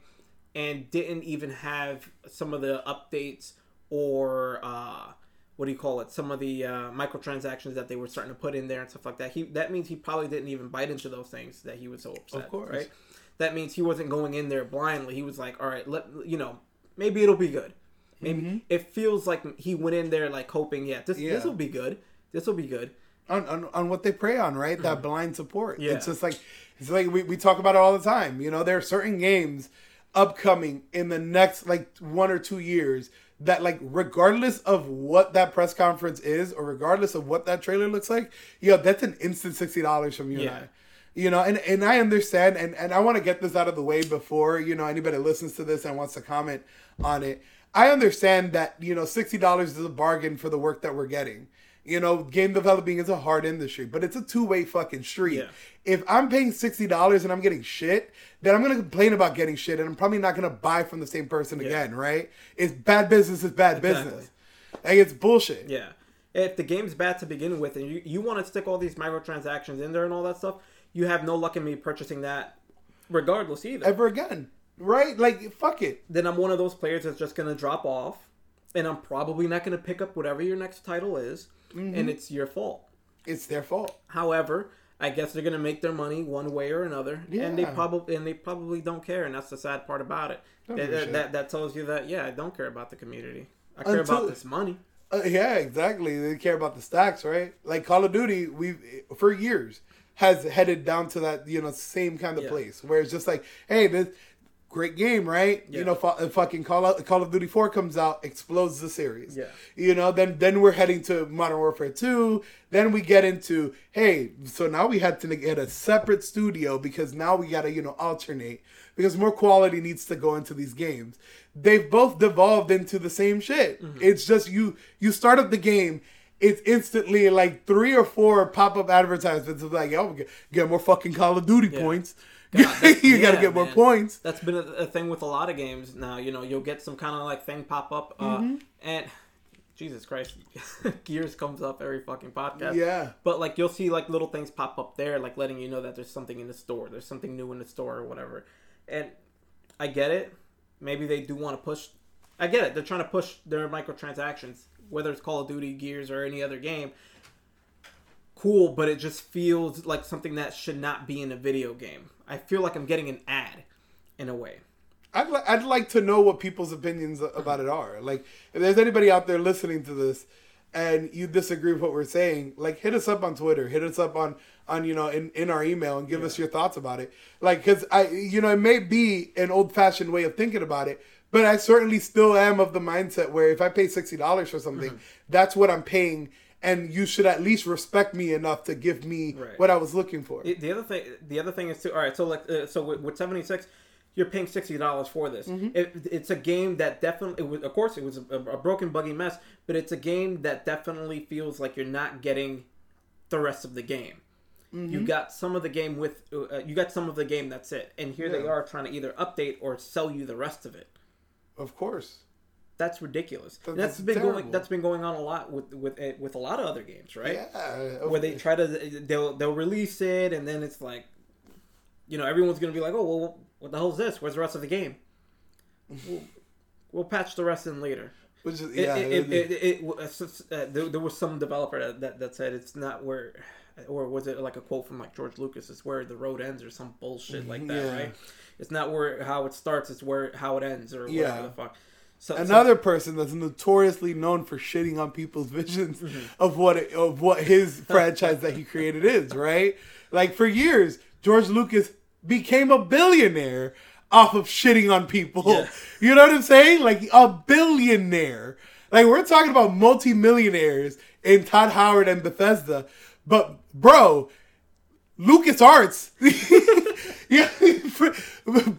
and didn't even have some of the updates or uh, what do you call it? Some of the uh, microtransactions that they were starting to put in there and stuff like that. He that means he probably didn't even bite into those things that he was so upset. Of course. right? That means he wasn't going in there blindly. He was like, all right, let you know, maybe it'll be good. Maybe it feels like he went in there like hoping, yeah, this Mm-hmm. Yeah. this will be good. This will be good. on, on, on what they prey on, right? That blind support. Mm-hmm. Yeah. It's just like it's like we, we talk about it all the time. You know, there are certain games upcoming in the next like one or two years that like regardless of what that press conference is or regardless of what that trailer looks like, yo, that's an instant sixty dollars from you Yeah. and I. You know, and, and I understand and, and I want to get this out of the way before, you know, anybody listens to this and wants to comment on it. I understand that, you know, sixty dollars is a bargain for the work that we're getting. You know, game developing is a hard industry, but it's a two way fucking street. Yeah. If I'm paying sixty dollars and I'm getting shit, then I'm gonna complain about getting shit, and I'm probably not gonna buy from the same person again, right? It's bad business. Is bad Exactly. business. Like it's bullshit. Yeah. If the game's bad to begin with and you, you want to stick all these microtransactions in there and all that stuff, you have no luck in me purchasing that regardless either. Ever again, right? Like fuck it. then I'm one of those players that's just going to drop off and I'm probably not going to pick up whatever your next title is Mm-hmm. and it's your fault. It's their fault. However, I guess they're going to make their money one way or another and they probably and they probably don't care and that's the sad part about it. That, that, that, that tells you that yeah, I don't care about the community. I care Until- about this money. Uh, yeah, exactly. They care about the stacks, right? Like Call of Duty, we've for years has headed down to that you know same kind of Yeah. place where it's just like, hey, this great game, right? Yeah. You know, fu- uh, fucking Call of, Call of Duty Four comes out, explodes the series. Yeah. You know, then then we're heading to Modern Warfare Two. Then we get into hey, so now we had to get a separate studio because now we got to you know alternate because more quality needs to go into these games. They've both devolved into the same shit. Mm-hmm. It's just you you start up the game. It's instantly like three or four pop up advertisements of like, oh, get, get more fucking Call of Duty points. you that's- gotta yeah, get more points. That's been a, a thing with a lot of games now. You know, you'll get some kind of like thing pop up, uh, Mm-hmm. and Jesus Christ, Gears comes up every fucking podcast. Yeah. But like you'll see like little things pop up there, like letting you know that there's something in the store, there's something new in the store or whatever. And I get it. Maybe they do want to push. I get it. They're trying to push their microtransactions, whether it's Call of Duty, Gears, or any other game. Cool, but it just feels like something that should not be in a video game. I feel like I'm getting an ad, in a way. I'd, li- I'd like to know what people's opinions about it are. Like, if there's anybody out there listening to this and you disagree with what we're saying, like, hit us up on Twitter, hit us up on, on you know, in, in our email and give us your thoughts about it. Like, because I, you know, it may be an old fashioned way of thinking about it, but I certainly still am of the mindset where if I pay $60 for something, Mm-hmm. that's what I'm paying. And you should at least respect me enough to give me Right. what I was looking for. The other thing, the other thing is too. All right, so like, uh, so with, with seventy six, you're paying sixty dollars for this. It, it's a game that definitely, it was, of course, it was a, a broken, buggy mess, but it's a game that definitely feels like you're not getting the rest of the game. You got some of the game with, uh, you got some of the game. That's it. And here they are trying to either update or sell you the rest of it. Of course. That's ridiculous. That's that's been going. That's been going on a lot with with uh, with a lot of other games, right? Yeah. where they try to they'll they'll release it and then it's like you know everyone's gonna be like oh well what the hell is this where's the rest of the game we'll, we'll patch the rest in later Which is yeah. it, it, it, uh, there, there was some developer that, that, that said it's not where, or was it like a quote from like George Lucas? It's where the road ends or some bullshit like that, Yeah. right? It's not where how it starts; it's where how it ends or whatever Yeah. the fuck. So, so- Another person that's notoriously known for shitting on people's visions Mm-hmm. of what it, of what his franchise that he created is, right? Like for years, George Lucas became a billionaire off of shitting on people. Yeah. You know what I'm saying? Like a billionaire. Like we're talking about multimillionaires in Todd Howard and Bethesda, but bro, Lucas Arts, yeah,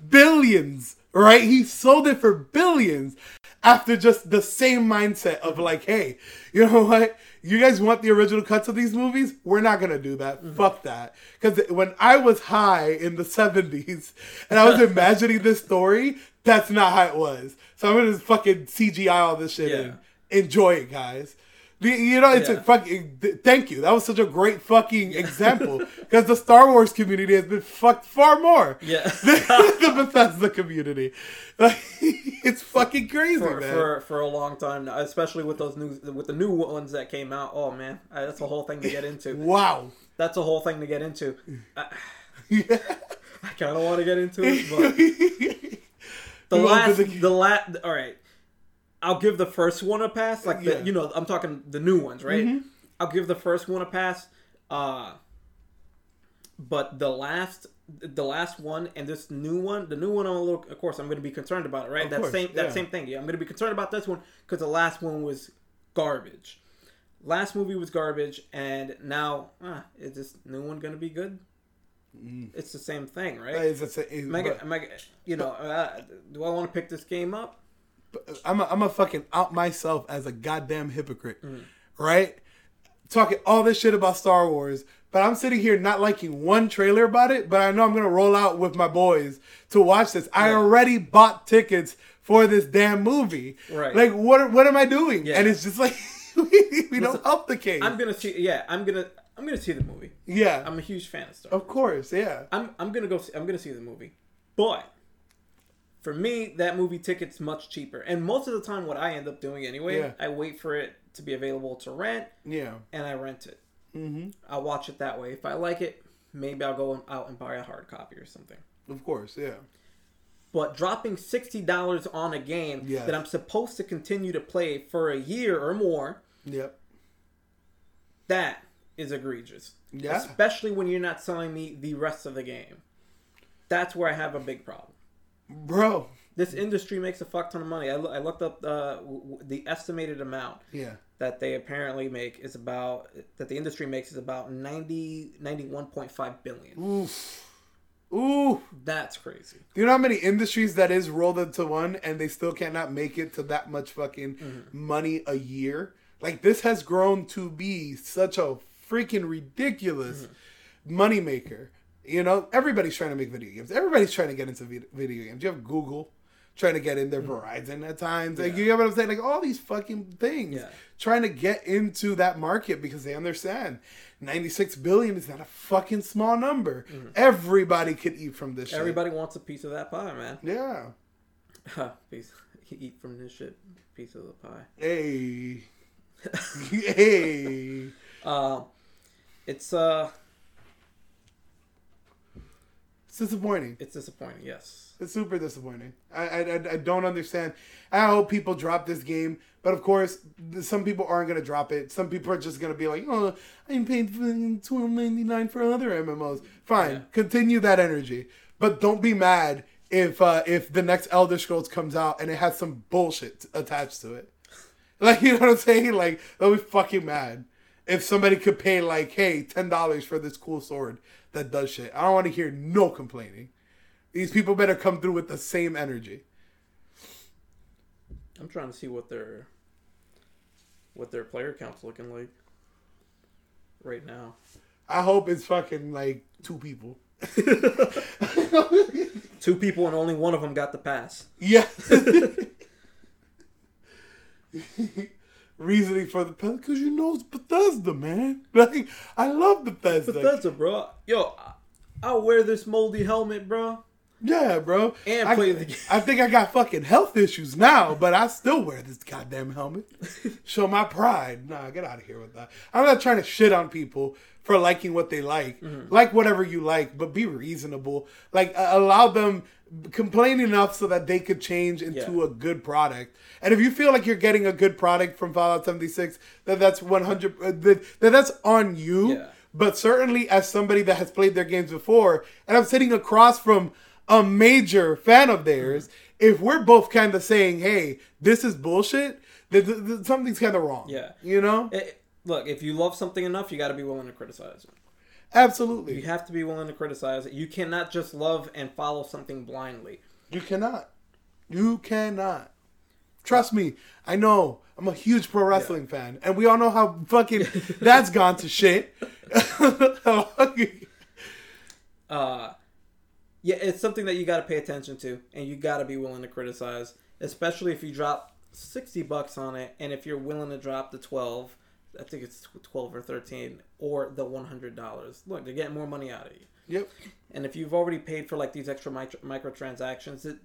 billions, right? He sold it for billions after just the same mindset of like, hey, you know what? You guys want the original cuts of these movies? We're not gonna do that. Mm-hmm. Fuck that. Because when I was high in the '70s and I was imagining this story, that's not how it was. So I'm gonna just fucking CGI all this shit Yeah. and enjoy it, guys. The- You know, it's Yeah. a fucking. th- Thank you. That was such a great fucking example because the Star Wars community has been fucked far more Yeah. than the Bethesda community. Like, it's fucking crazy, for, man. for for a long time now, especially with those new with the new ones that came out. Oh man, that's a whole thing to get into. wow. That's a whole thing to get into. I, Yeah. I kind of want to get into it, but the last, the- the last, all right. I'll give the first one a pass. Like the, Yeah. you know, I'm talking the new ones, right? Mhm. I'll give the first one a pass. Uh, but the last, the last one and this new one, the new one, I'm a little. Of course, I'm going to be concerned about it, right? Of that course, same, that yeah. same thing. Yeah, I'm going to be concerned about this one because the last one was garbage. Last movie was garbage, and now, ah, is this new one going to be good? It's the same thing, right? It's- Am I, but- am I, you know, uh, do I want to pick this game up? I'm a, I'm a fucking out myself as a goddamn hypocrite, Mm. right? Talking all this shit about Star Wars, but I'm sitting here not liking one trailer about it, but I know I'm gonna roll out with my boys to watch this. I already bought tickets for this damn movie. Right. Like, what what am I doing? Yeah. And it's just like we, we don't help the case. I'm gonna see. Yeah, I'm gonna. I'm gonna see the movie. yeah, I'm a huge fan of Star. Wars. of course, yeah. I'm. I'm gonna go. See, I'm gonna see the movie, but for me, that movie ticket's much cheaper. And most of the time, what I end up doing anyway, Yeah. I wait for it to be available to rent, Yeah. and I rent it. hmm I'll watch it that way. If I like it, maybe I'll go out and buy a hard copy or something. Of course, yeah. But dropping sixty dollars on a game Yes. that I'm supposed to continue to play for a year or more, Yep. that is egregious. Yeah. Especially when you're not selling me the rest of the game. That's where I have a big problem. Bro. This industry makes a fuck ton of money. I, I looked up uh, w- w- the estimated amount Yeah. that they apparently make is about that the industry makes is about 90 91.5 billion. Oof. Ooh. That's crazy. Do you know how many industries that is rolled into one and they still cannot make it to that much fucking Mm-hmm. money a year? Like this has grown to be such a freaking ridiculous Mm-hmm. moneymaker. You know, everybody's trying to make video games. Everybody's trying to get into video games. You have Google trying to get in there, Verizon at times. Like. Yeah. you get what I'm saying? Like all these fucking things Yeah. trying to get into that market because they understand 96 billion is not a fucking small number. Everybody could eat from this shit. Everybody wants a piece of that pie, man. Yeah. piece, eat from this shit, piece of the pie. Hey. hey. Uh, it's uh, disappointing. it's disappointing. Yes. It's super disappointing. I, I, I- don't understand. I hope people drop this game, but of course, some people aren't gonna drop it. Some people are just gonna be like, "Oh, I'm paying twelve ninety nine for other MMOs." Fine, Yeah. continue that energy, but don't be mad if uh, if the next Elder Scrolls comes out and it has some bullshit attached to it. Like you know what I'm saying? Like they'll be fucking mad if somebody could pay like, "Hey, ten dollars for this cool sword that does shit." I don't want to hear no complaining. These people better come through with the same energy. I'm trying to see what their what their player count's looking like right now. I hope it's fucking like two people. Two people and only one of them got the pass. Yeah. Reasoning for the because you know it's Bethesda, man. Like I love Bethesda. Bethesda, bro. Yo, I- I'll wear this moldy helmet, bro. Yeah, bro. And I, play the game. I think I got fucking health issues now, but I still wear this goddamn helmet. Show my pride. Nah, get out of here with that. I'm not trying to shit on people for liking what they like. Mm-hmm. Like whatever you like, but be reasonable. Like uh, allow them complain enough so that they could change into Yeah. a good product. And if you feel like you're getting a good product from Fallout 76, then that's 100 uh, then then that's on you. Yeah. But certainly, as somebody that has played their games before, and I'm sitting across from a major fan of theirs, if we're both kind of saying, "Hey, this is bullshit," then th- th- something's kind of wrong. Yeah. you know, It- look, if you love something enough, you got to be willing to criticize it. absolutely. You have to be willing to criticize it. You cannot just love and follow something blindly. You cannot. You cannot. Trust me, I know. I'm a huge pro wrestling fan, and we all know how fucking that's gone to shit. uh yeah it's something that you got to pay attention to and you got to be willing to criticize especially if you drop 60 bucks on it and if you're willing to drop the 12 i think it's 12 or 13 or the $100 look they're getting more money out of you. Yep. and if you've already paid for like these extra micro- microtransactions it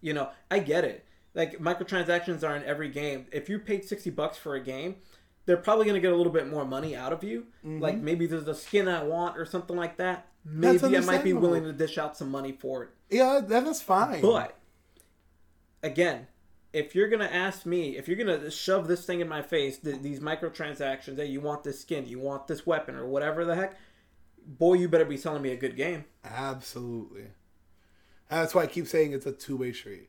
you know i get it. Like microtransactions are in every game. If you paid 60 bucks for a game they're probably going to get a little bit more money out of you. Mm-hmm. Like maybe there's a skin i want or something like that maybe i might be willing to dish out some money for it Yeah, that, that's fine. but again if you're gonna ask me if you're gonna shove this thing in my face th- these microtransactions that you want this skin you want this weapon or whatever the heck boy you better be selling me a good game Absolutely. That's why I keep saying it's a two way street.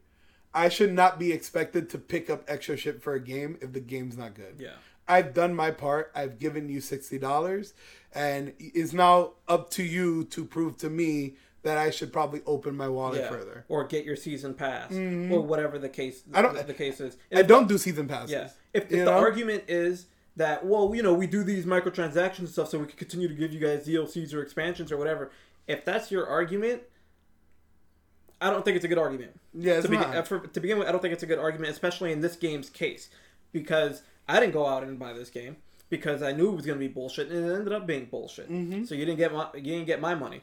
I should not be expected to pick up extra shit for a game if the game's not good. yeah I've done my part. I've given you sixty dollars, and it's now up to you to prove to me that I should probably open my wallet Yeah. further. Or get your season pass, or whatever the case. Mm-hmm. I don't- The case is. I don't do season passes. Yeah. If, if the know? argument is that, well, you know, we do these microtransactions and stuff so we can continue to give you guys DLCs or expansions or whatever. If that's your argument, I don't think it's a good argument. Yeah, it's to, begin, not. uh, for, to begin with, I don't think it's a good argument, especially in this game's case, because I didn't go out and buy this game because I knew it was going to be bullshit, and it ended up being bullshit. Mm-hmm. So you didn't get my, you didn't get my money.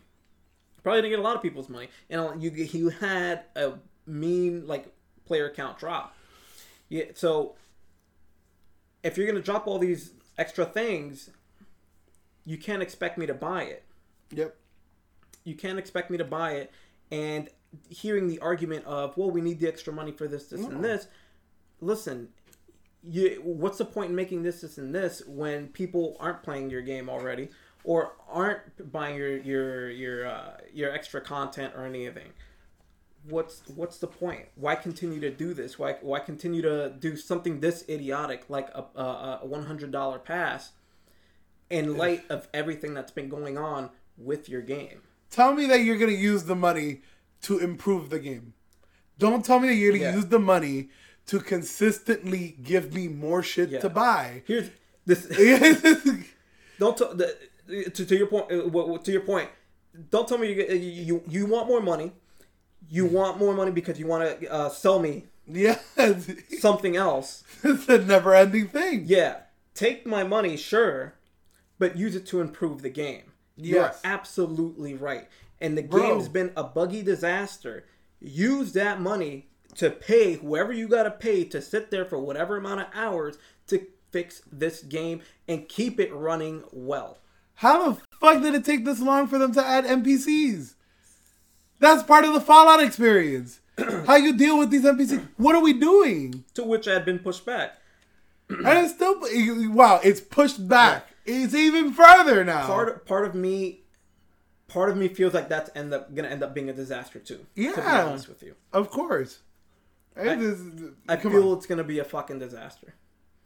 Probably didn't get a lot of people's money, and you you had a mean like player count drop. Yeah, so if you're gonna drop all these extra things, you can't expect me to buy it. Yep. You can't expect me to buy it, and hearing the argument of, well, we need the extra money for this, this, No. and this. Listen, you what's the point in making this, this, and this when people aren't playing your game already or aren't buying your your your uh, your extra content or anything? What's what's the point? Why continue to do this? Why why continue to do something this idiotic like a a, a one hundred dollar pass in light of everything that's been going on with your game? Tell me that you're gonna use the money to improve the game. Don't tell me that you're gonna Yeah. use the money to consistently give me more shit Yeah. to buy. Here's this. don't t- the, to, to your point. uh, To your point. Don't tell me you, you you you want more money. You want more money because you want to uh, sell me yeah, something else. it's a never-ending thing. Yeah, take my money, sure, but use it to improve the game. You're absolutely right. And the Bro. game's been a buggy disaster. Use that money to pay whoever you got to pay to sit there for whatever amount of hours to fix this game and keep it running well. How the fuck did it take this long for them to add NPCs? That's part of the Fallout experience. How you deal with these NPCs? What are we doing? To which I had been pushed back. and it's still wow. It's pushed back. It's even further now. Part part of me, part of me feels like that's end up gonna end up being a disaster too. Yeah. To be honest with you, of course. Is- I come feel on. it's gonna be a fucking disaster.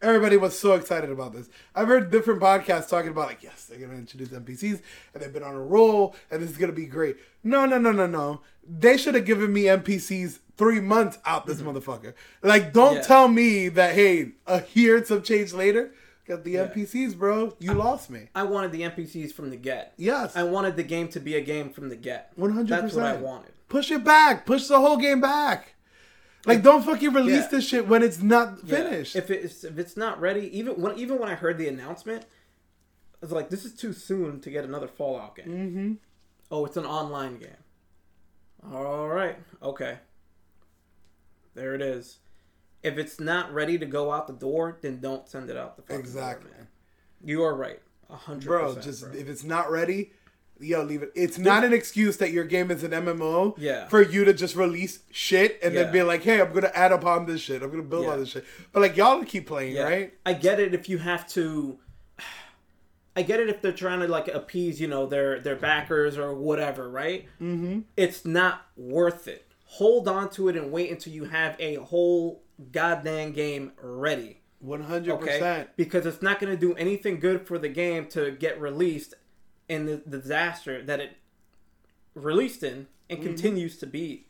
Everybody was so excited about this. I've heard different podcasts talking about like, yes, they're gonna introduce NPCs and they've been on a roll and this is gonna be great. No, no, no, no, no. They should have given me NPCs three months out this motherfucker. Like, don't Mm-hmm. Yeah. tell me that hey, a year some change later, got the Yeah. NPCs, bro. You lost me. I wanted the NPCs from the get. Yes, I wanted the game to be a game from the get. one hundred That's what I wanted. Push it back. Push the whole game back. Like, don't fucking release Yeah. this shit when it's not Yeah. finished. If it's if it's not ready, even when even when I heard the announcement, I was like, "This is too soon to get another Fallout game." mm-hmm. Oh, it's an online game. All right. Okay. There it is. If it's not ready to go out the door, then don't send it out the fucking Exactly. door, man. You are right. A hundred Bro, just bro. if it's not ready, yo, leave it. It's not an excuse that your game is an MMO Yeah. for you to just release shit and Yeah. then be like, hey, I'm gonna add upon this shit. I'm gonna build Yeah. on this shit. But like y'all keep playing, Yeah. right? I get it if you have to. I get it if they're trying to like appease, you know, their their backers or whatever, right? Mm-hmm. It's not worth it. Hold on to it and wait until you have a whole goddamn game ready. One hundred percent. because it's not going to do anything good for the game to get released in the, the disaster that it released in and Mm-hmm. continues to be.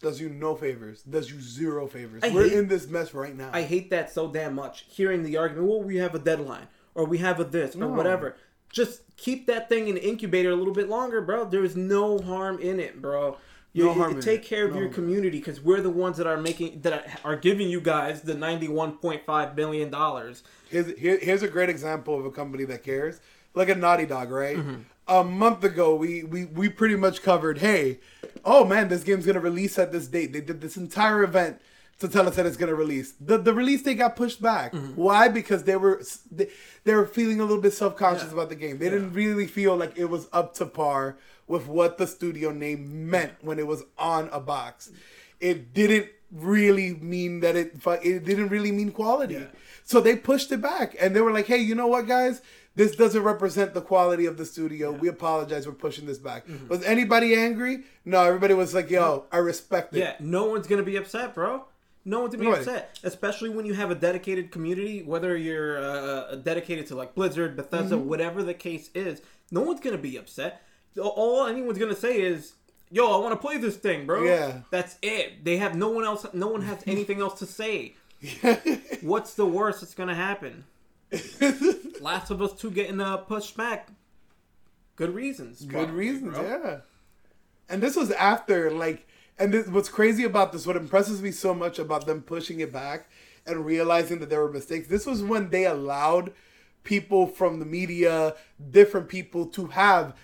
Does you no favors. Does you zero favors. I We're hate- in this mess right now. I hate that so damn much. Hearing the argument, well, we have a deadline, or we have a this, or No. whatever. Just keep that thing in the incubator a little bit longer, bro. There's no harm in it, bro. You, No you harm in take care of No your community because we're the ones that are making that are giving you guys the ninety-one point five billion dollars. Here's here, here's a great example of a company that cares. Like a Naughty Dog, right? Mm-hmm. A month ago, we, we we pretty much covered. Hey, oh man, this game's gonna release at this date. They did this entire event to tell us that it's gonna release. The the release date got pushed back. Mm-hmm. Why? Because they were they, they were feeling a little bit self conscious Yeah. about the game. They didn't really feel like it was up to par with what the studio name meant when it was on a box. It didn't really mean that it it didn't really mean quality. Yeah. So they pushed it back and they were like, hey, you know what, guys? This doesn't represent the quality of the studio. We apologize for pushing this back. Mm-hmm. Was anybody angry? No, everybody was like, yo, I respect it. Yeah, no one's gonna be upset, bro. No one's gonna be Right. upset, especially when you have a dedicated community. Whether you're uh, dedicated to like Blizzard, Bethesda, Mm-hmm. whatever the case is, no one's gonna be upset. All anyone's gonna say is, "Yo, I want to play this thing, bro." Yeah. that's it. They have no one else. No one has anything else to say. What's the worst that's gonna happen? Last of Us Two getting uh, pushed back. Good reasons. Good probably, reasons, bro. yeah. And this was after, like, and this, what's crazy about this, what impresses me so much about them pushing it back and realizing that there were mistakes, this was when they allowed people from the media, different people, to have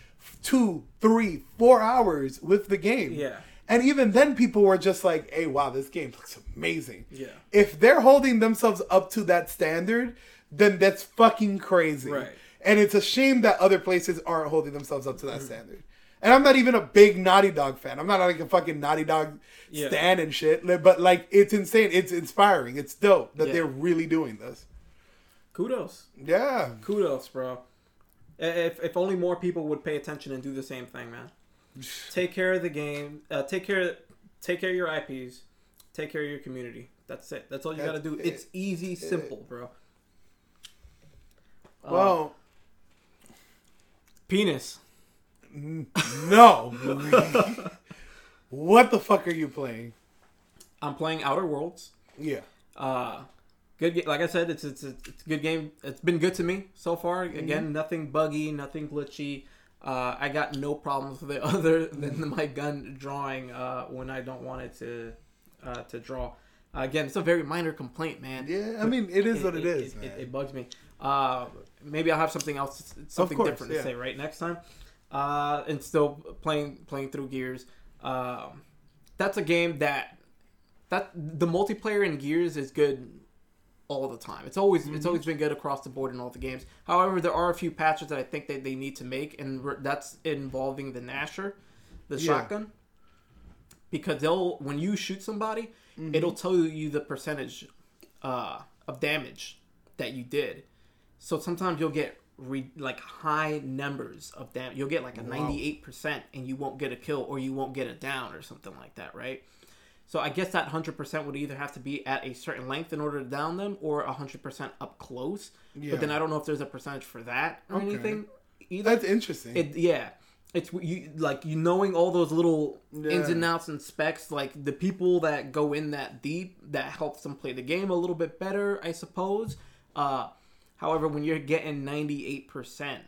two, three, four hours with the game. Yeah. And even then, people were just like, hey, wow, this game looks amazing. Yeah. If they're holding themselves up to that standard, then that's fucking crazy. Right. And it's a shame that other places aren't holding themselves up to Mm-hmm. that standard. And I'm not even a big Naughty Dog fan. I'm not like a fucking Naughty Dog Yeah. stan and shit. But like, it's insane. It's inspiring. It's dope that Yeah. they're really doing this. Kudos. Yeah. Kudos, bro. If if only more people would pay attention and do the same thing, man. Take care of the game. Uh, take care. Take care of your IPs. Take care of your community. That's it. That's all you gotta do. it. It's easy, simple, bro. Uh, Well, penis. no. what the fuck are you playing? I'm playing Outer Worlds. Yeah. Uh, good. Like I said, it's it's it's a good game. It's been good to me so far. Mm-hmm. Again, nothing buggy, nothing glitchy. Uh, I got no problems with it other than my gun drawing uh, when I don't want it to uh, to draw. Uh, again, it's a very minor complaint, man. Yeah. I mean, it is what it is, It, it bugs me. Uh, maybe I'll have something else, something course, different yeah. to say right next time. Uh, and still playing playing through Gears. Um, that's a game that that the multiplayer in Gears is good all the time. It's always Mm-hmm. it's always been good across the board in all the games. However, there are a few patches that I think that they need to make, and that's involving the Gnasher, the Yeah. shotgun, because they'll when you shoot somebody, Mm-hmm. it'll tell you the percentage uh, of damage that you did. So sometimes you'll get re- like high numbers of damage. You'll get like a ninety eight percent, and you won't get a kill or you won't get a down or something like that, right? So I guess that hundred percent would either have to be at a certain length in order to down them, or hundred percent up close. Yeah. But then I don't know if there's a percentage for that or Okay. anything either. That's interesting. It yeah, it's you like you knowing all those little ins and outs and specs. Like the people that go in that deep, that helps them play the game a little bit better, I suppose. Uh, however, when you're getting ninety eight percent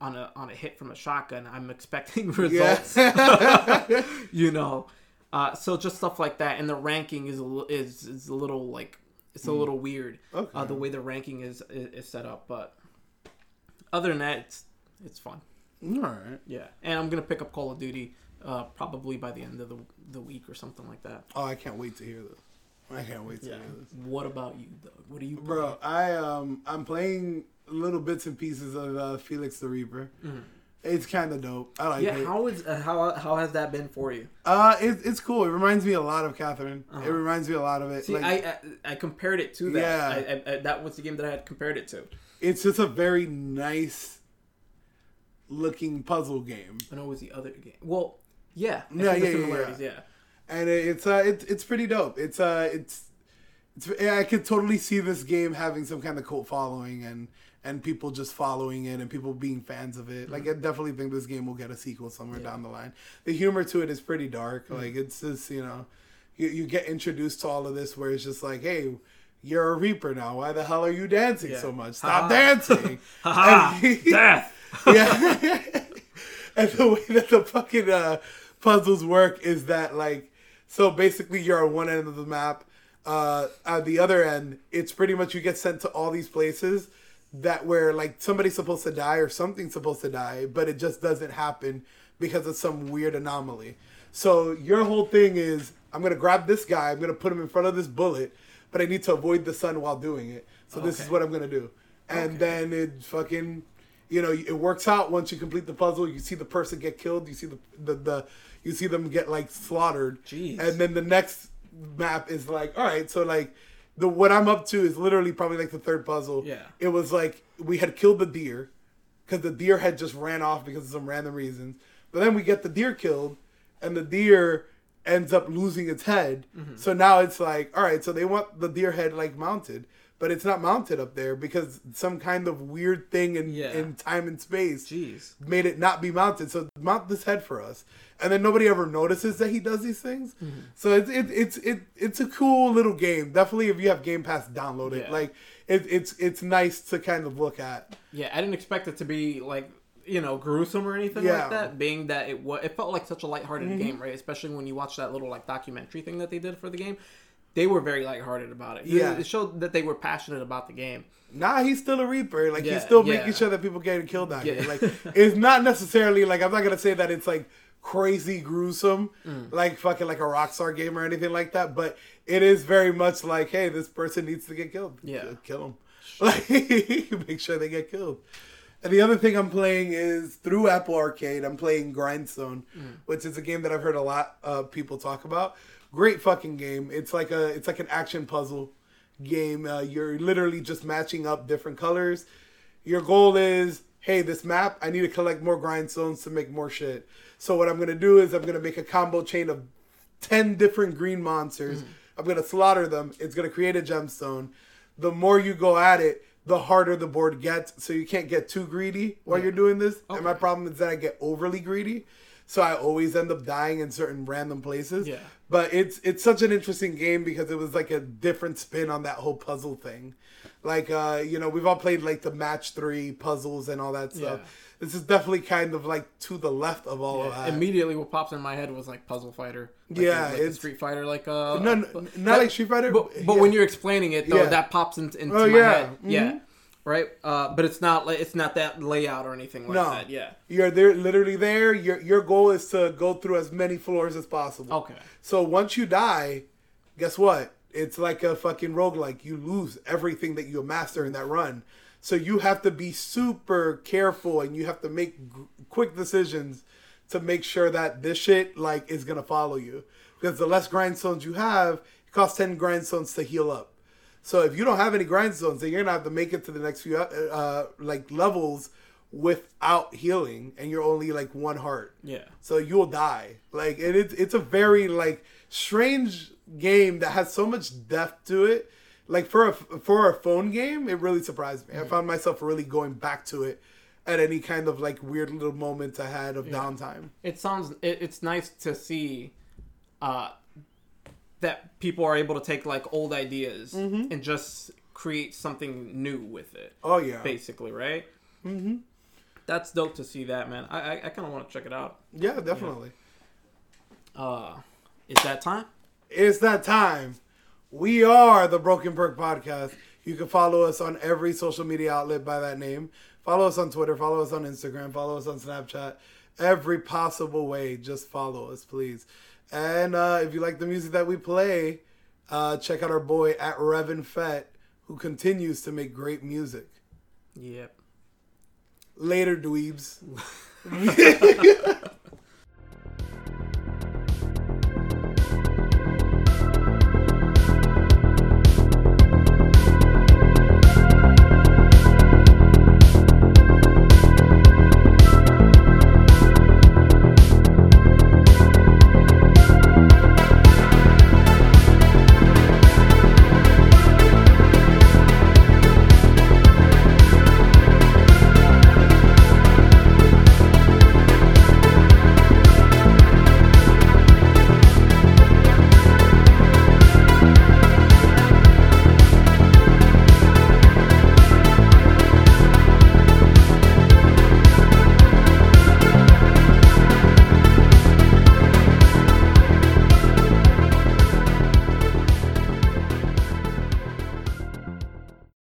on a on a hit from a shotgun, I'm expecting results. yeah. you know, uh, so just stuff like that, and the ranking is a, is is a little like it's a little weird Okay. uh, the way the ranking is, is is set up, but other than that, it's it's fun. All right. Yeah, and I'm gonna pick up Call of Duty uh, probably by the end of the the week or something like that. Oh, I can't wait to hear this. I can't wait to Yeah. hear this. What about you, Doug? What are you, Bro, I um I'm playing little bits and pieces of uh, Felix the Reaper. It's kind of dope. I like. Yeah, it. how is uh, how how has that been for you? uh, it, it's cool. It reminds me a lot of Catherine. Uh-huh. It reminds me a lot of it. See, like, I, I I compared it to that. Yeah. I, I, that was the game that I had compared it to. it's just a very nice looking puzzle game, I know it was the other game. Well, yeah, Yeah, yeah, yeah, yeah. and it, it's uh it's it's pretty dope. It's uh it's it's I could totally see this game having some kind of cult following and and people just following it and people being fans of it. Like I definitely think this game will get a sequel somewhere Mm-hmm. Yeah. Mm-hmm. down the line. The humor to it is pretty dark. Like it's just you know you you get introduced to all of this where it's just like hey. You're a reaper now. Why the hell are you dancing Yeah. so much? Stop Ha-ha. dancing. Ha Death. yeah. and the way that the fucking uh, puzzles work is that like, so basically you're on one end of the map. Uh, at the other end, it's pretty much you get sent to all these places that where like somebody's supposed to die or something's supposed to die, but it just doesn't happen because of some weird anomaly. So your whole thing is, I'm gonna grab this guy, I'm gonna put him in front of this bullet, but I need to avoid the sun while doing it. So this is what I'm gonna do. And then it fucking, you know, it works out once you complete the puzzle. You see the person get killed. You see the the, the you see them get like slaughtered. Jeez. And then the next map is like, all right, so like the what I'm up to is literally probably like the third puzzle. Yeah. It was like we had killed the deer because the deer had just ran off because of some random reasons. But then we get the deer killed, and the deer ends up losing its head. Mm-hmm. So now it's like, all right, so they want the deer head like mounted, but it's not mounted up there because some kind of weird thing in Yeah. in time and space Jeez. made it not be mounted. So mount this head for us, and then nobody ever notices that he does these things. Mm-hmm. So it's it, it's it, it's a cool little game. Definitely, if you have Game Pass, download it. Yeah. Like it, it's it's nice to kind of look at. Yeah, I didn't expect it to be like you know gruesome or anything Yeah. Mm-hmm. like that. Being that it was, it felt like such a lighthearted game, right? Especially when you watch that little like documentary thing that they did for the game. They were very lighthearted about it. Yeah. it showed that they were passionate about the game. Nah, he's still a reaper. Like Yeah, he's still yeah. making sure that people getting killed out Yeah. here. Like it's not necessarily like I'm not gonna say that it's like crazy gruesome, Mm. like fucking like a Rockstar game or anything like that. But it is very much like, hey, this person needs to get killed. Yeah. kill them. Like make sure they get killed. And the other thing I'm playing is through Apple Arcade. I'm playing Grindstone, Mm. which is a game that I've heard a lot of people talk about. Great fucking game. It's like a it's like an action puzzle game. Uh, you're literally just matching up different colors. Your goal is, hey, this map, I need to collect more grindstones to make more shit. So what I'm gonna do is I'm gonna make a combo chain of ten different green monsters. I'm gonna slaughter them. It's gonna create a gemstone. The more you go at it, the harder the board gets. So you can't get too greedy while you're doing this. And my problem is that I get overly greedy. So I always end up dying in certain random places. Yeah. But it's it's such an interesting game because it was like a different spin on that whole puzzle thing. Like uh, you know, we've all played like the match three puzzles and all that stuff. Yeah. This is definitely kind of like to the left of all of that. Immediately, what pops in my head was like Puzzle Fighter. Like, Yeah, like it's- Street Fighter, like uh, no, no, but- not like Street Fighter. But, but yeah. when you're explaining it though, Yeah. that pops into, into Oh, my yeah. head. Mhm. Yeah, right. Uh, but it's not like it's not that layout or anything like No. that. Yeah. You're there, literally there. Your your goal is to go through as many floors as possible. Okay. So once you die, guess what? It's like a fucking roguelike. You lose everything that you master in that run. So you have to be super careful and you have to make g- quick decisions to make sure that this shit like is gonna follow you. Because the less grindstones you have, it costs ten grindstones to heal up. So if you don't have any grindstones, then you're gonna have to make it to the next few uh, uh, like levels without healing, and you're only like one heart. Yeah. So you'll die. Like and it's it's a very like strange game that has so much depth to it. Like for a for a phone game, it really surprised me. I found myself really going back to it at any kind of like weird little moments I had of downtime. It sounds. It, it's nice to see, uh, that people are able to take like old ideas Mm-hmm. and just create something new with it. Oh yeah, Basically, right? Mm-hmm. That's dope to see that, man. I I, I kind of want to check it out. yeah, definitely. Uh, is that time? It's that time. We are the Broken Perk Podcast. You can follow us on every social media outlet by that name. Follow us on Twitter. Follow us on Instagram. Follow us on Snapchat. Every possible way, just follow us, please. And uh, if you like the music that we play, uh, check out our boy at Revan Fett, who continues to make great music. Yep. Later, dweebs.